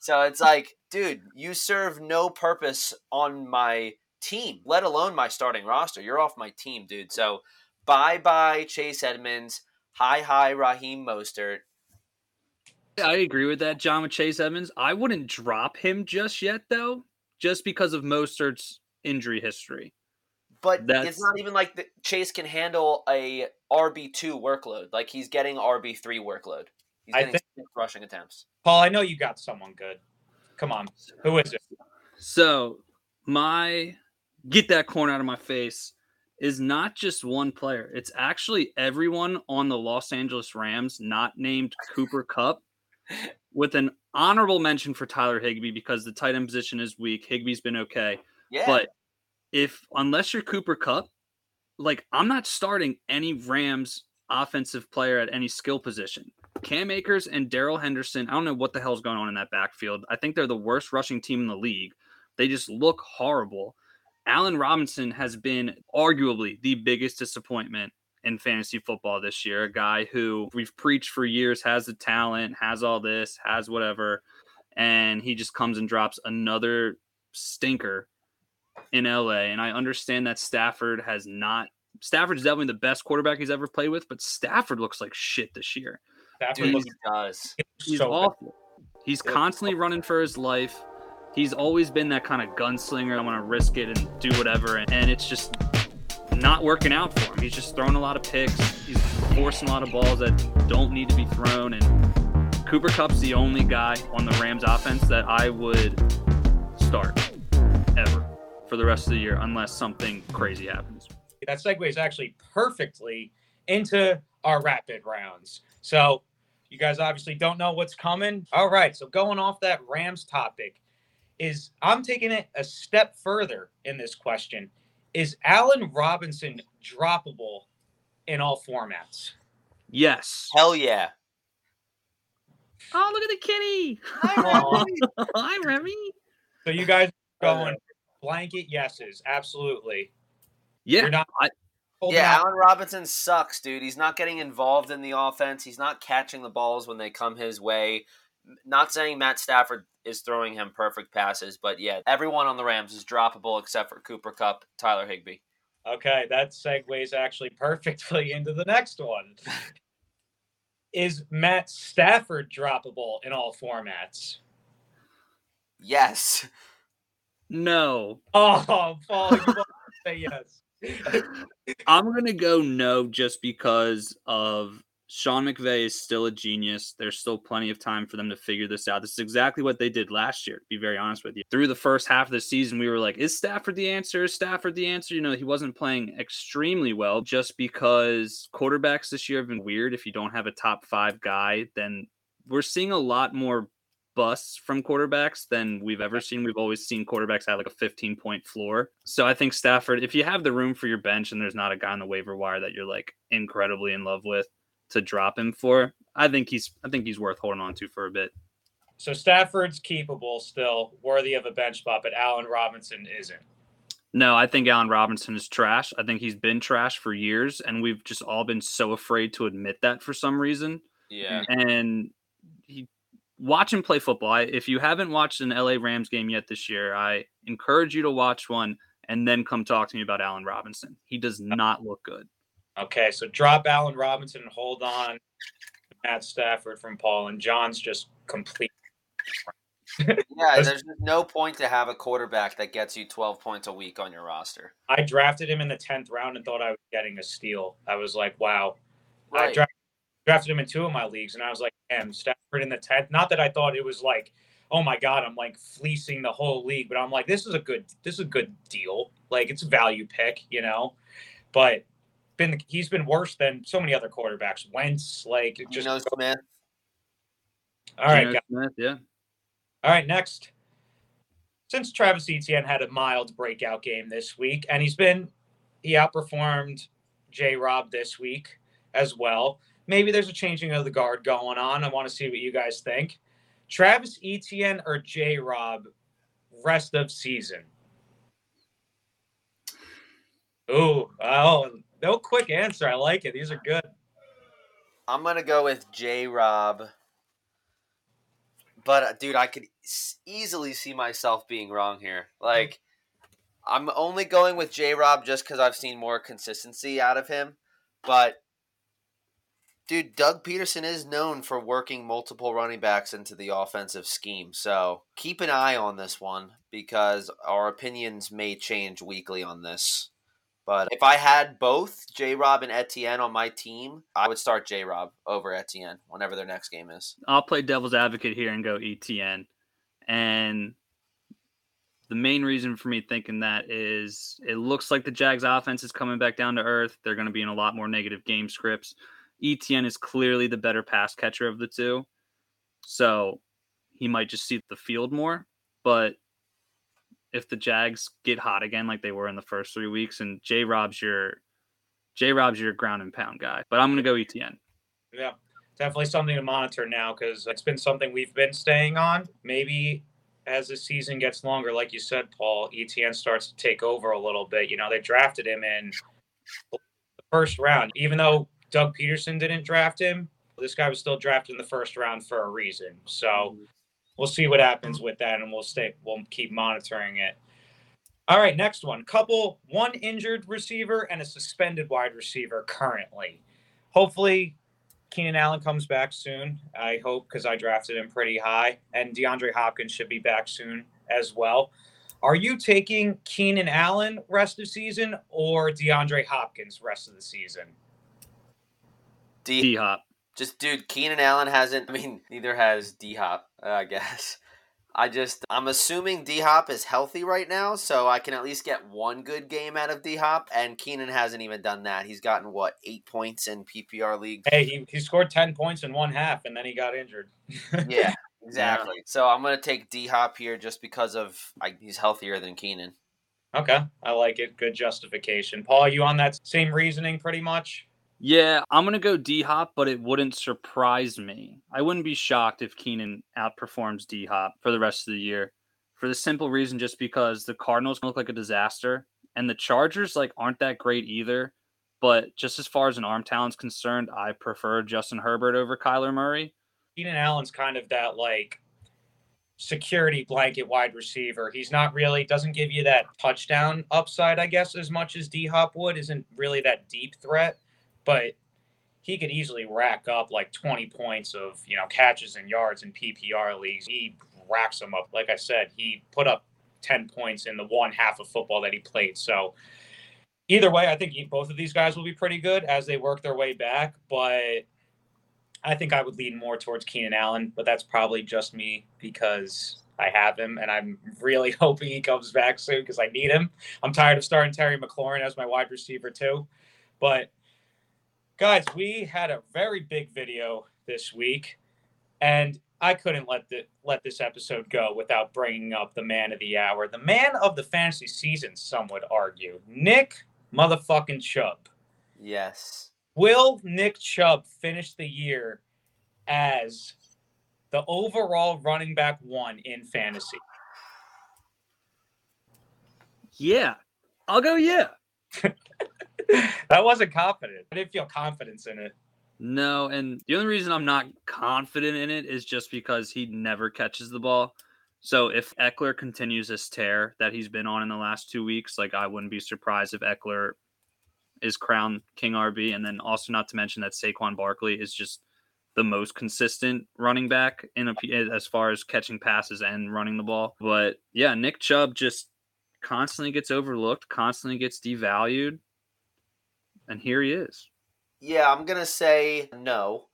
so it's like, dude, you serve no purpose on my team, let alone my starting roster. You're off my team, dude. So bye bye, Chase Edmonds. Hi, hi, Raheem Mostert. I agree with that, Jon, with Chase Edmonds. I wouldn't drop him just yet, though, just because of Mostert's injury history. But That's... it's not even like the, Chase can handle a RB two workload. Like he's getting RB three workload. He's getting I think, rushing attempts. Paul, I know you got someone good. Come on, who is it? So my get that corn out of my face is not just one player. It's actually everyone on the Los Angeles Rams, not named Cooper Kupp with an honorable mention for Tyler Higbee because the tight end position is weak. Higbee's been okay. Yeah. But if unless you're Cooper Kupp, like I'm not starting any Rams offensive player at any skill position. Cam Akers and Darrell Henderson, I don't know what the hell's going on in that backfield. I think they're the worst rushing team in the league. They just look horrible. Allen Robinson has been arguably the biggest disappointment in fantasy football this year. A guy who we've preached for years has the talent, has all this, has whatever, and he just comes and drops another stinker in LA, and I understand that Stafford has not. Stafford's definitely the best quarterback he's ever played with, but Stafford looks like shit this year. Stafford Dude, looks, does. He's so awful. He's constantly running for his life. He's always been that kind of gunslinger. I want to risk it and do whatever, and it's just not working out for him. He's just throwing a lot of picks. He's forcing a lot of balls that don't need to be thrown. And Cooper Kupp's the only guy on the Rams offense that I would start ever for the rest of the year unless something crazy happens. that segues actually perfectly into our rapid rounds. So you guys obviously don't know what's coming. All right. So going off that Rams topic is I'm taking it a step further in this question. Is Allen Robinson droppable in all formats? Yes. Hell yeah. Oh, look at the kitty. Aw. Hi, Remy. So you guys are going uh, blanket yeses, absolutely. Yeah. You're not I- holding Yeah, out. Allen Robinson sucks, dude. He's not getting involved in the offense. He's not catching the balls when they come his way. Not saying Matt Stafford is throwing him perfect passes, but yeah, everyone on the Rams is droppable except for Cooper Kupp, Tyler Higbee. Okay, that segues actually perfectly into the next one. Is Matt Stafford droppable in all formats? Yes. No. Oh, Paul, you want to say yes. I'm gonna go no just because of Sean McVay is still a genius. There's still plenty of time for them to figure this out. This is exactly what they did last year, to be very honest with you. Through the first half of the season, we were like, is Stafford the answer? Is Stafford the answer? You know, he wasn't playing extremely well just because quarterbacks this year have been weird. If you don't have a top five guy, then we're seeing a lot more busts from quarterbacks than we've ever seen. We've always seen quarterbacks have like a 15 point floor. So I think Stafford, if you have the room for your bench and there's not a guy on the waiver wire that you're like incredibly in love with to drop him for, I think he's I think he's worth holding on to for a bit. So Stafford's keepable still, worthy of a bench spot, but Allen Robinson isn't. No, I think Allen Robinson is trash. I think he's been trash for years, and we've just all been so afraid to admit that for some reason. Yeah. and he watch him play football. I, if you haven't watched an LA Rams game yet this year, I encourage you to watch one and then come talk to me about Allen Robinson. He does not look good. Okay, so drop Allen Robinson and hold on Matt Stafford from Paul, and Jon's just complete. Yeah, there's no point to have a quarterback that gets you 12 points a week on your roster. I drafted him in the tenth round and thought I was getting a steal. I was like, wow. I Right. dra- drafted him in two of my leagues, and I was like, damn, Stafford in the tenth. Not that I thought it was like, oh my god, I'm like fleecing the whole league, but I'm like, this is a good, this is a good deal. Like it's a value pick, you know. But been he's been worse than so many other quarterbacks. Wentz, like just Geno Smith. all right, Geno guys. Smith, yeah. All right, next. Since Travis Etienne had a mild breakout game this week, and he's been he outperformed J Rob this week as well. Maybe there's a changing of the guard going on. I want to see what you guys think. Travis Etienne or J Rob rest of season? Ooh, oh, no quick answer. I like it. These are good. I'm to go with J Rob. But, uh, dude, I could easily see myself being wrong here. Like, I'm only going with J Rob just because I've seen more consistency out of him. But, dude, Doug Pederson is known for working multiple running backs into the offensive scheme. So keep an eye on this one because our opinions may change weekly on this. But if I had both J Rob and Etienne on my team, I would start J Rob over Etienne whenever their next game is. I'll play devil's advocate here and go Etienne. And the main reason for me thinking that is it looks like the Jags offense is coming back down to earth. They're going to be in a lot more negative game scripts. Etienne is clearly the better pass catcher of the two. So he might just see the field more. But if the Jags get hot again like they were in the first three weeks, and J Rob's your J Rob's your ground and pound guy. But I'm gonna go Etienne. Yeah, definitely something to monitor now because it's been something we've been staying on. Maybe as the season gets longer, like you said, Paul, Etienne starts to take over a little bit. You know, they drafted him in the first round, even though Doug Pederson didn't draft him. This guy was still drafted in the first round for a reason. So we'll see what happens with that, and we'll stay. We'll keep monitoring it. All right, next one. Couple, one injured receiver and a suspended wide receiver currently. Hopefully, Keenan Allen comes back soon. I hope because I drafted him pretty high, and DeAndre Hopkins should be back soon as well. Are you taking Keenan Allen rest of season or DeAndre Hopkins rest of the season? D D Hop. just dude, Keenan Allen hasn't. I mean, neither has D Hop. Uh, I guess. I just I'm assuming D Hop is healthy right now, so I can at least get one good game out of D Hop. And Keenan hasn't even done that. He's gotten what eight points in PPR league. Hey, he, he scored ten points in one half, and then he got injured. yeah, exactly. So I'm gonna take D Hop here just because of I, he's healthier than Keenan. Okay, I like it. Good justification. Paul, you on that same reasoning, pretty much? Yeah, I'm gonna go D Hop, but it wouldn't surprise me. I wouldn't be shocked if Keenan outperforms D Hop for the rest of the year, for the simple reason just because the Cardinals look like a disaster, and the Chargers like aren't that great either. But just as far as an arm talent's concerned, I prefer Justin Herbert over Kyler Murray. Keenan Allen's kind of that like security blanket wide receiver. He's not really doesn't give you that touchdown upside, I guess, as much as D Hop would. Isn't really that deep threat but he could easily rack up like 20 points of you know catches and yards in PPR leagues. He racks them up. Like I said, he put up 10 points in the one half of football that he played. So either way, I think both of these guys will be pretty good as they work their way back. But I think I would lean more towards Keenan Allen, but that's probably just me because I have him, and I'm really hoping he comes back soon because I need him. I'm tired of starting Terry McLaurin as my wide receiver too. But guys, we had a very big video this week, and I couldn't let the let this episode go without bringing up the man of the hour, the man of the fantasy season. Some would argue, Nick motherfucking Chubb. Yes. Will Nick Chubb finish the year as the overall running back one in fantasy? Yeah, I'll go. Yeah. that wasn't confident. I didn't feel confidence in it. No, and the only reason I'm not confident in it is just because he never catches the ball. So if Ekeler continues this tear that he's been on in the last two weeks, like I wouldn't be surprised if Ekeler is crowned King RB. And then also not to mention that Saquon Barkley is just the most consistent running back in a, as far as catching passes and running the ball. But yeah, Nick Chubb just constantly gets overlooked, constantly gets devalued and here he is. Yeah, I'm gonna say no.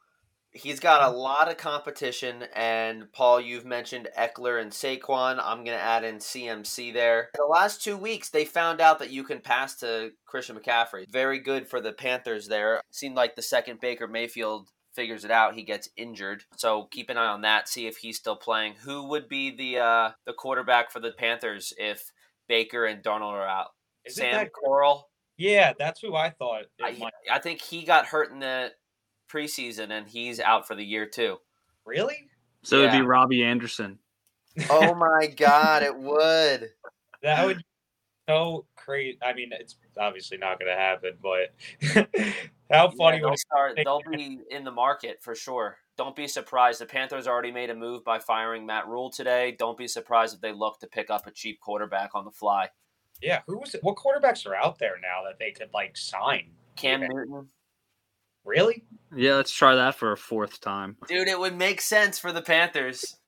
He's got a lot of competition, and Paul, you've mentioned Ekeler and Saquon. I'm gonna add in CMC there. The last two weeks, they found out that you can pass to Christian McCaffrey. Very good for the Panthers there. Seemed like the second Baker Mayfield figures it out, he gets injured. So keep an eye on that. See if he's still playing. Who would be the uh, the quarterback for the Panthers if Baker and Darnold are out? Is Sam Corral. Yeah, that's who I thought. I, I, think he got hurt in the preseason and he's out for the year too. Really? So yeah. it'd be Robbie Anderson. Oh my god, it would. That would so crazy. I mean, it's obviously not going to happen, but how funny yeah, they'll start. They'll be in the market for sure. Don't be surprised. The Panthers already made a move by firing Matt Rhule today. Don't be surprised if they look to pick up a cheap quarterback on the fly. Yeah, who was it? What quarterbacks are out there now that they could like sign? Cam even? Newton. Really? Yeah, let's try that for a fourth time. Dude, it would make sense for the Panthers.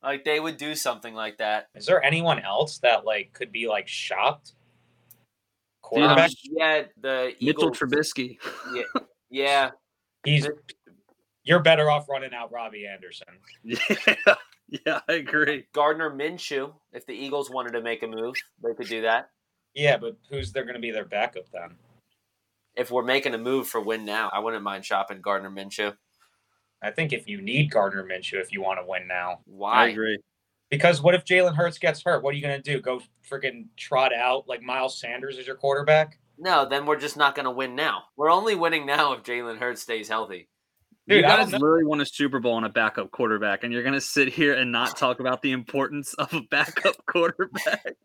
Like they would do something like that. Is there anyone else that like could be like shopped? Quarterback? Yeah, the Mitchell Trubisky. Yeah, yeah. He's. You're better off running out Robbie Anderson. Yeah. Yeah, I agree. Gardner Minshew, if the Eagles wanted to make a move, they could do that. Yeah, but who's they're going to be their backup then? If we're making a move for win now, I wouldn't mind shopping Gardner Minshew. I think if you need Gardner Minshew, if you want to win now, why? I agree. Because what if Jalen Hurts gets hurt? What are you going to do? Go freaking trot out like Miles Sanders as your quarterback? No, then we're just not going to win now. We're only winning now if Jalen Hurts stays healthy. Dude, you guys literally won a Super Bowl on a backup quarterback, and you're gonna sit here and not talk about the importance of a backup quarterback.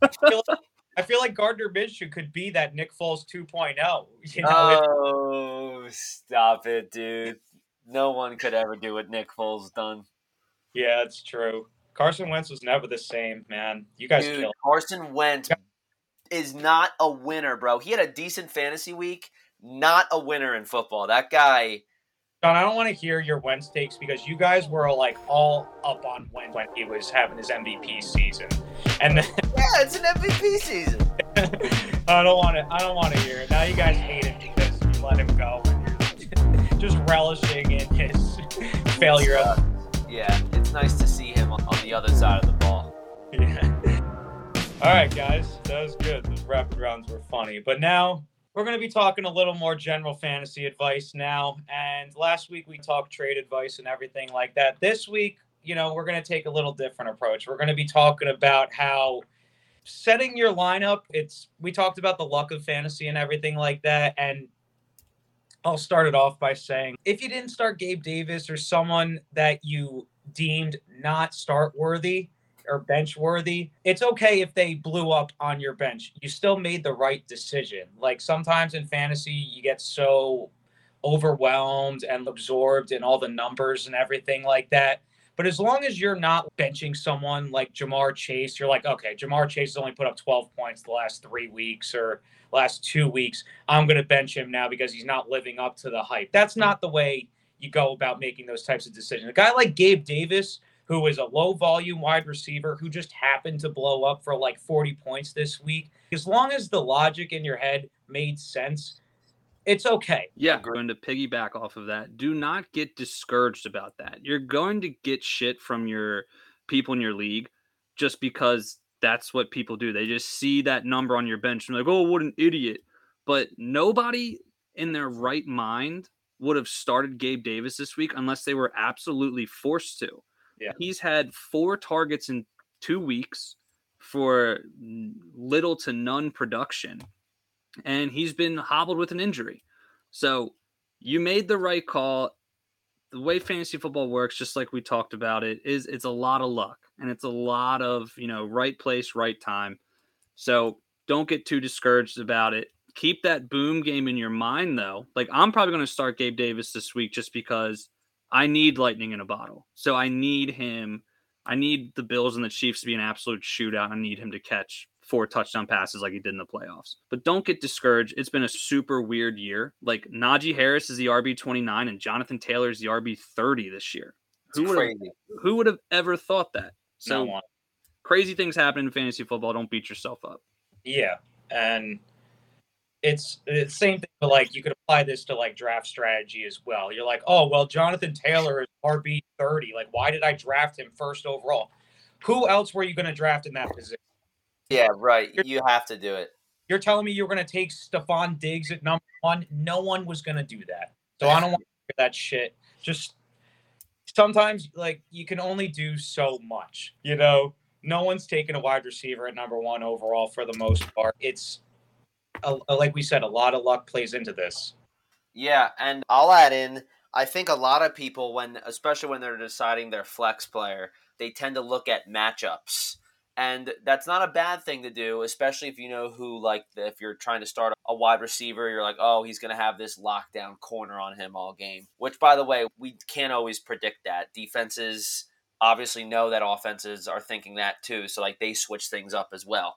I, feel like, I feel like Gardner Minshew could be that Nick Foles 2.0. You know, oh, stop it, dude! No one could ever do what Nick Foles done. Yeah, it's true. Carson Wentz was never the same, man. You guys dude, Carson Wentz is not a winner, bro. He had a decent fantasy week, not a winner in football. That guy Jon, I don't want to hear your Wentz takes because you guys were like all up on Wentz when he was having his MVP season, and then yeah, it's an MVP season. I don't want to. I don't want to hear it. Now you guys hate it because you let him go, and you're just relishing in his failure. Uh, yeah, It's nice to see him on, on the other side of the ball. Yeah. All right, guys, that was good. Those rapid rounds were funny, but now we're going to be talking a little more general fantasy advice now. And last week we talked trade advice and everything like that. This week, you know, we're going to take a little different approach. We're going to be talking about how setting your lineup. It's we talked about the luck of fantasy and everything like that, and I'll start it off by saying if you didn't start Gabe Davis or someone that you deemed not start worthy or bench worthy, it's okay if they blew up on your bench. You still made the right decision. Like sometimes in fantasy, you get so overwhelmed and absorbed in all the numbers and everything like that. But as long as you're not benching someone like Ja'Marr Chase, you're like, okay, Ja'Marr Chase has only put up 12 points the last three weeks or last two weeks. I'm going to bench him now because he's not living up to the hype. That's not the way you go about making those types of decisions. A guy like Gabe Davis, who is a low volume wide receiver who just happened to blow up for like 40 points this week, as long as the logic in your head made sense, it's okay. Yeah, going to piggyback off of that. Do not get discouraged about that. You're going to get shit from your people in your league just because that's what people do. They just see that number on your bench and like, oh, what an idiot. But nobody in their right mind would have started Gabe Davis this week unless they were absolutely forced to. Yeah. He's had four targets in two weeks for little to none production and he's been hobbled with an injury. So you made the right call. The way fantasy football works, just like we talked about it, is it's a lot of luck and it's a lot of, you know, right place, right time. So don't get too discouraged about it. Keep that boom game in your mind though. Like I'm probably going to start Gabe Davis this week just because I need lightning in a bottle. So I need him. I need the Bills and the Chiefs to be an absolute shootout. I need him to catch four touchdown passes like he did in the playoffs. But don't get discouraged. It's been a super weird year. Like Najee Harris is the RB 29 and Jonathan Taylor is the RB 30 this year. It's who crazy. Would who would have ever thought that? So No one. crazy things happen in fantasy football. Don't beat yourself up. Yeah, and it's the same thing. But like, you could apply this to like draft strategy as well. You're like, oh well, Jonathan Taylor is RB thirty. Like, why did I draft him first overall? Who else were you going to draft in that position? Yeah, right. You have to do it. You're telling me you're going to take Stefon Diggs at number one? No one was going to do that. So I don't want to hear that shit. Just sometimes, like, you can only do so much. You know, no one's taking a wide receiver at number one overall for the most part. It's like we said, a lot of luck plays into this. Yeah, and I'll add in. I think a lot of people, when especially when they're deciding their flex player, they tend to look at matchups and that's not a bad thing to do especially if you know who like if you're trying to start a wide receiver you're like oh he's going to have this lockdown corner on him all game which by the way we can't always predict that defenses obviously know that offenses are thinking that too so like they switch things up as well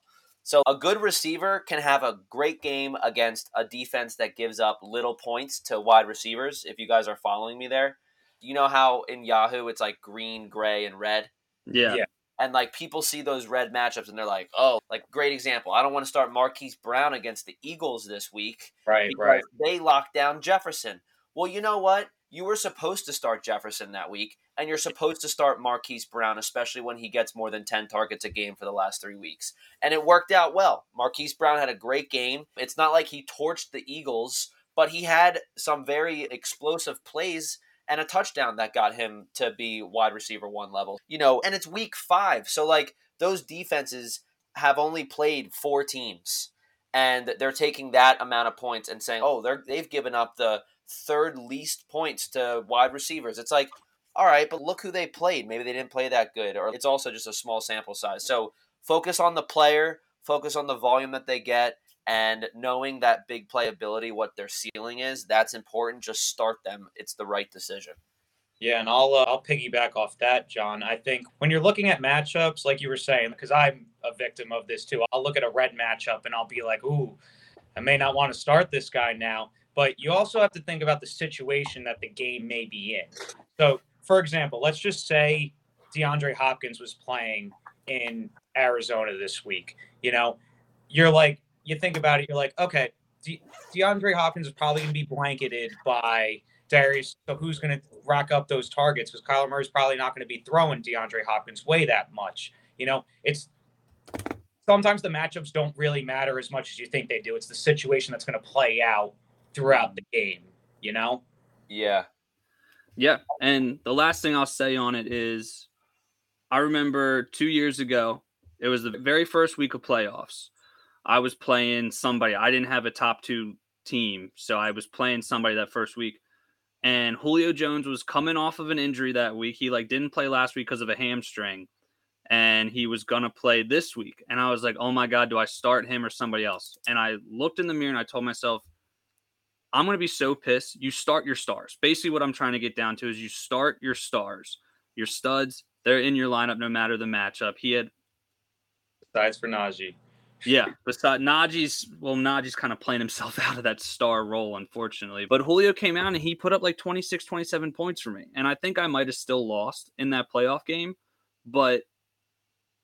so a good receiver can have a great game against a defense that gives up little points to wide receivers if you guys are following me there you know how in yahoo it's like green gray and red Yeah. Yeah. and like people see those red matchups and they're like, oh, like great example. I don't want to start Marquise Brown against the Eagles this week Right, right. they locked down Jefferson. Well, you know what? You were supposed to start Jefferson that week, and you're supposed to start Marquise Brown, especially when he gets more than 10 targets a game for the last three weeks. And it worked out well. Marquise Brown had a great game. It's not like he torched the Eagles, but he had some very explosive plays and a touchdown that got him to be wide receiver one level. You know, and it's week five. So, like, those defenses have only played four teams. And they're taking that amount of points and saying, oh, they're, they've given up the third least points to wide receivers. It's like, all right, but look who they played. Maybe they didn't play that good, or it's also just a small sample size. So focus on the player, focus on the volume that they get, and knowing that big playability, what their ceiling is, that's important. Just start them. It's the right decision. Yeah, and I'll uh, I'll piggyback off that, Jon. I think when you're looking at matchups, like you were saying, because I'm a victim of this too. I'll look at a red matchup and I'll be like, "Ooh, I may not want to start this guy now." But you also have to think about the situation that the game may be in. So, for example, let's just say DeAndre Hopkins was playing in Arizona this week. You know, you're like, you think about it, you're like, okay, De- DeAndre Hopkins is probably going to be blanketed by Darius. So who's going to rack up those targets? Because Kyler Murray's probably not going to be throwing DeAndre Hopkins way that much. You know, it's sometimes the matchups don't really matter as much as you think they do. It's the situation that's going to play out throughout the game. You know? Yeah. Yeah. And the last thing I'll say on it is I remember two years ago, it was the very first week of playoffs. I was playing somebody. I didn't have a top two team. So I was playing somebody that first week. And Julio Jones was coming off of an injury that week. He like didn't play last week because of a hamstring. And he was gonna play this week. And I was like, oh my God, do I start him or somebody else? And I looked in the mirror and I told myself, I'm going to be so pissed. You start your stars. Basically, what I'm trying to get down to is you start your stars, your studs. They're in your lineup no matter the matchup. He had. Besides for Najee. Yeah, besides Najee's, well, Najee's kind of playing himself out of that star role, unfortunately. But Julio came out and he put up like 26, 27 points for me. And I think I might have still lost in that playoff game. But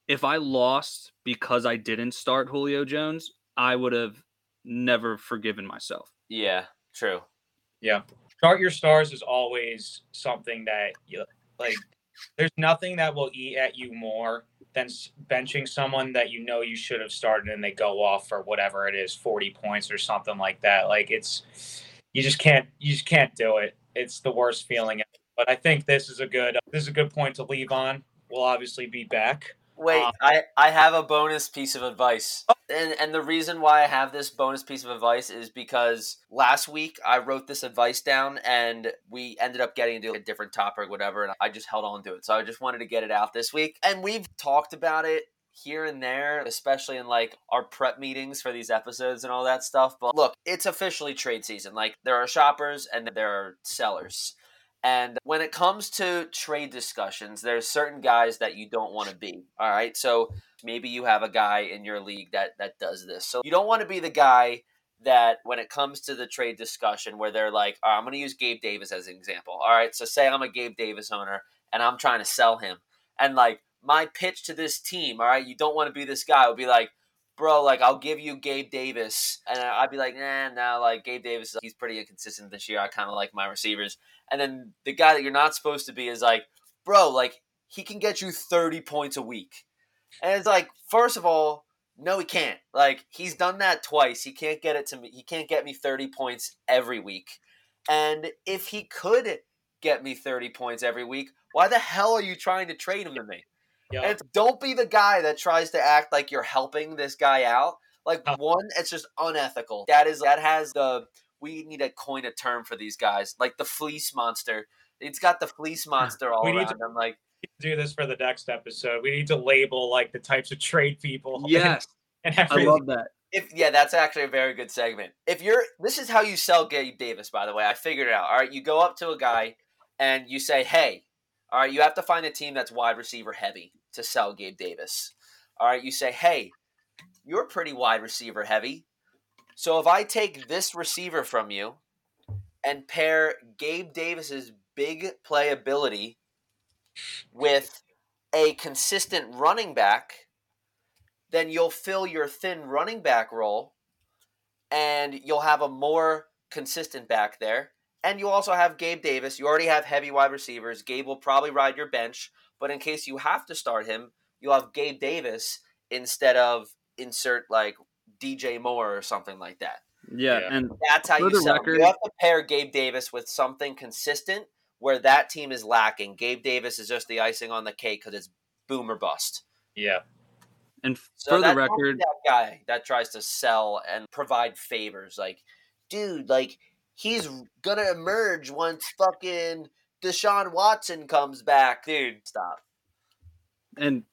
if I lost because I didn't start Julio Jones, I would have never forgiven myself. Yeah. True. Yeah. Start your stars is always something that you like. There's nothing that will eat at you more than benching someone that you know you should have started and they go off for whatever it is, 40 points or something like that. Like it's, you just can't, you just can't do it. It's the worst feeling. But I think this is a good, this is a good point to leave on. We'll obviously be back. Wait, um, I, I have a bonus piece of advice. And and the reason why I have this bonus piece of advice is because last week I wrote this advice down and we ended up getting into a different topic, whatever, and I just held on to it. So I just wanted to get it out this week. And we've talked about it here and there, especially in like our prep meetings for these episodes and all that stuff. But look, it's officially trade season. Like there are shoppers and there are sellers. And when it comes to trade discussions, there's certain guys that you don't want to be. All right. So maybe you have a guy in your league that that does this. So you don't want to be the guy that when it comes to the trade discussion where they're like, I'm going to use Gabe Davis as an example. All right. So say I'm a Gabe Davis owner and I'm trying to sell him. And like my pitch to this team, all right, you don't want to be this guy. Would be like, bro, like I'll give you Gabe Davis, and I'd be like, nah, nah, like Gabe Davis, he's pretty inconsistent this year. I kind of like my receivers, and then the guy that you're not supposed to be is like, bro, like he can get you 30 points a week, and it's like, first of all, no, he can't. Like he's done that twice. He can't get it to me. He can't get me 30 points every week, and if he could get me 30 points every week, why the hell are you trying to trade him to me? And don't be the guy that tries to act like you're helping this guy out. Like uh, one, it's just unethical. That is that has the we need to coin a term for these guys, like the fleece monster. It's got the fleece monster all around. To, I'm like, do this for the next episode. We need to label like the types of trade people. Yes, and, and I love that. If yeah, that's actually a very good segment. If you're, this is how you sell Gabe Davis. By the way, I figured it out. All right, you go up to a guy and you say, "Hey, all right, you have to find a team that's wide receiver heavy to sell Gabe Davis. All right, you say, hey, you're pretty wide receiver heavy. So if I take this receiver from you and pair Gabe Davis's big playability with a consistent running back, then you'll fill your thin running back role and you'll have a more consistent back there. And you also have Gabe Davis. You already have heavy wide receivers. Gabe will probably ride your bench, but in case you have to start him, you'll have Gabe Davis instead of insert like DJ Moore or something like that. Yeah, yeah. and that's how you sell. Record, you have to pair Gabe Davis with something consistent where that team is lacking. Gabe Davis is just the icing on the cake because it's boom or bust. Yeah. And so for the record, that guy that tries to sell and provide favors, like, dude, like he's gonna emerge once fucking Deshaun Watson comes back. Dude, stop. And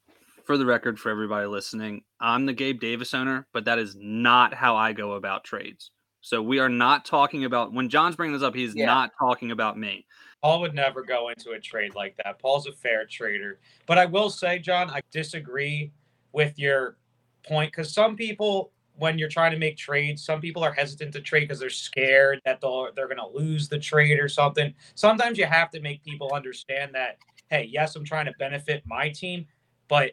for the record, for everybody listening, I'm the Gabe Davis owner, but that is not how I go about trades. So we are not talking about when Jon's bringing this up, he's yeah. not talking about me. Paul would never go into a trade like that. Paul's a fair trader. But I will say, John, I disagree with your point because some people when you're trying to make trades, some people are hesitant to trade because they're scared that they'll, they're going to lose the trade or something. Sometimes you have to make people understand that, hey, yes, I'm trying to benefit my team, but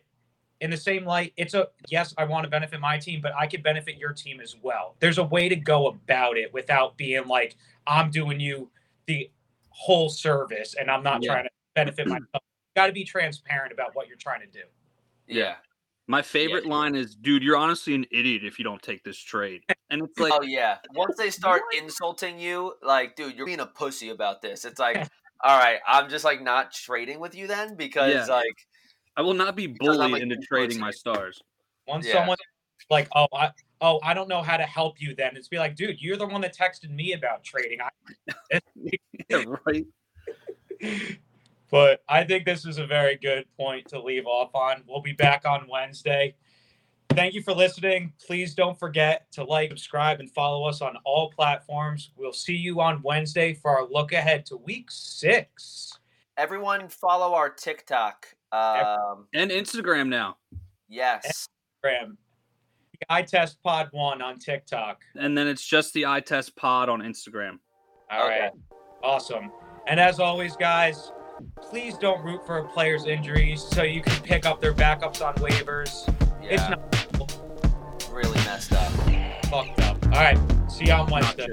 in the same light, it's a yes, I want to benefit my team, but I could benefit your team as well. There's a way to go about it without being like, I'm doing you the whole service and I'm not Yeah. trying to benefit myself. Got to be transparent about what you're trying to do. Yeah. My favorite line is, "Dude, you're honestly an idiot if you don't take this trade." And it's like, oh yeah. Once they start insulting you, like, dude, you're being a pussy about this. It's like, all right, I'm just like not trading with you then because Yeah. like I will not be bullied like, into influencing trading my stars. Once Yeah. someone like, oh, I, oh, I don't know how to help you. Then it's be like, dude, you're the one that texted me about trading. I, Yeah, right. but I think this is a very good point to leave off on. We'll be back on Wednesday. Thank you for listening. Please don't forget to like, subscribe, and follow us on all platforms. We'll see you on Wednesday for our look ahead to week six. everyone follow our TikTok. Um And Instagram now. yes. Graham, eye test pod one on TikTok. And then it's just the eye test pod on Instagram. All right, Okay. Awesome. And as always, guys, please don't root for a player's injuries so you can pick up their backups on waivers. It's Yeah. not Really messed up. fucked up. All right. See you on Wednesday.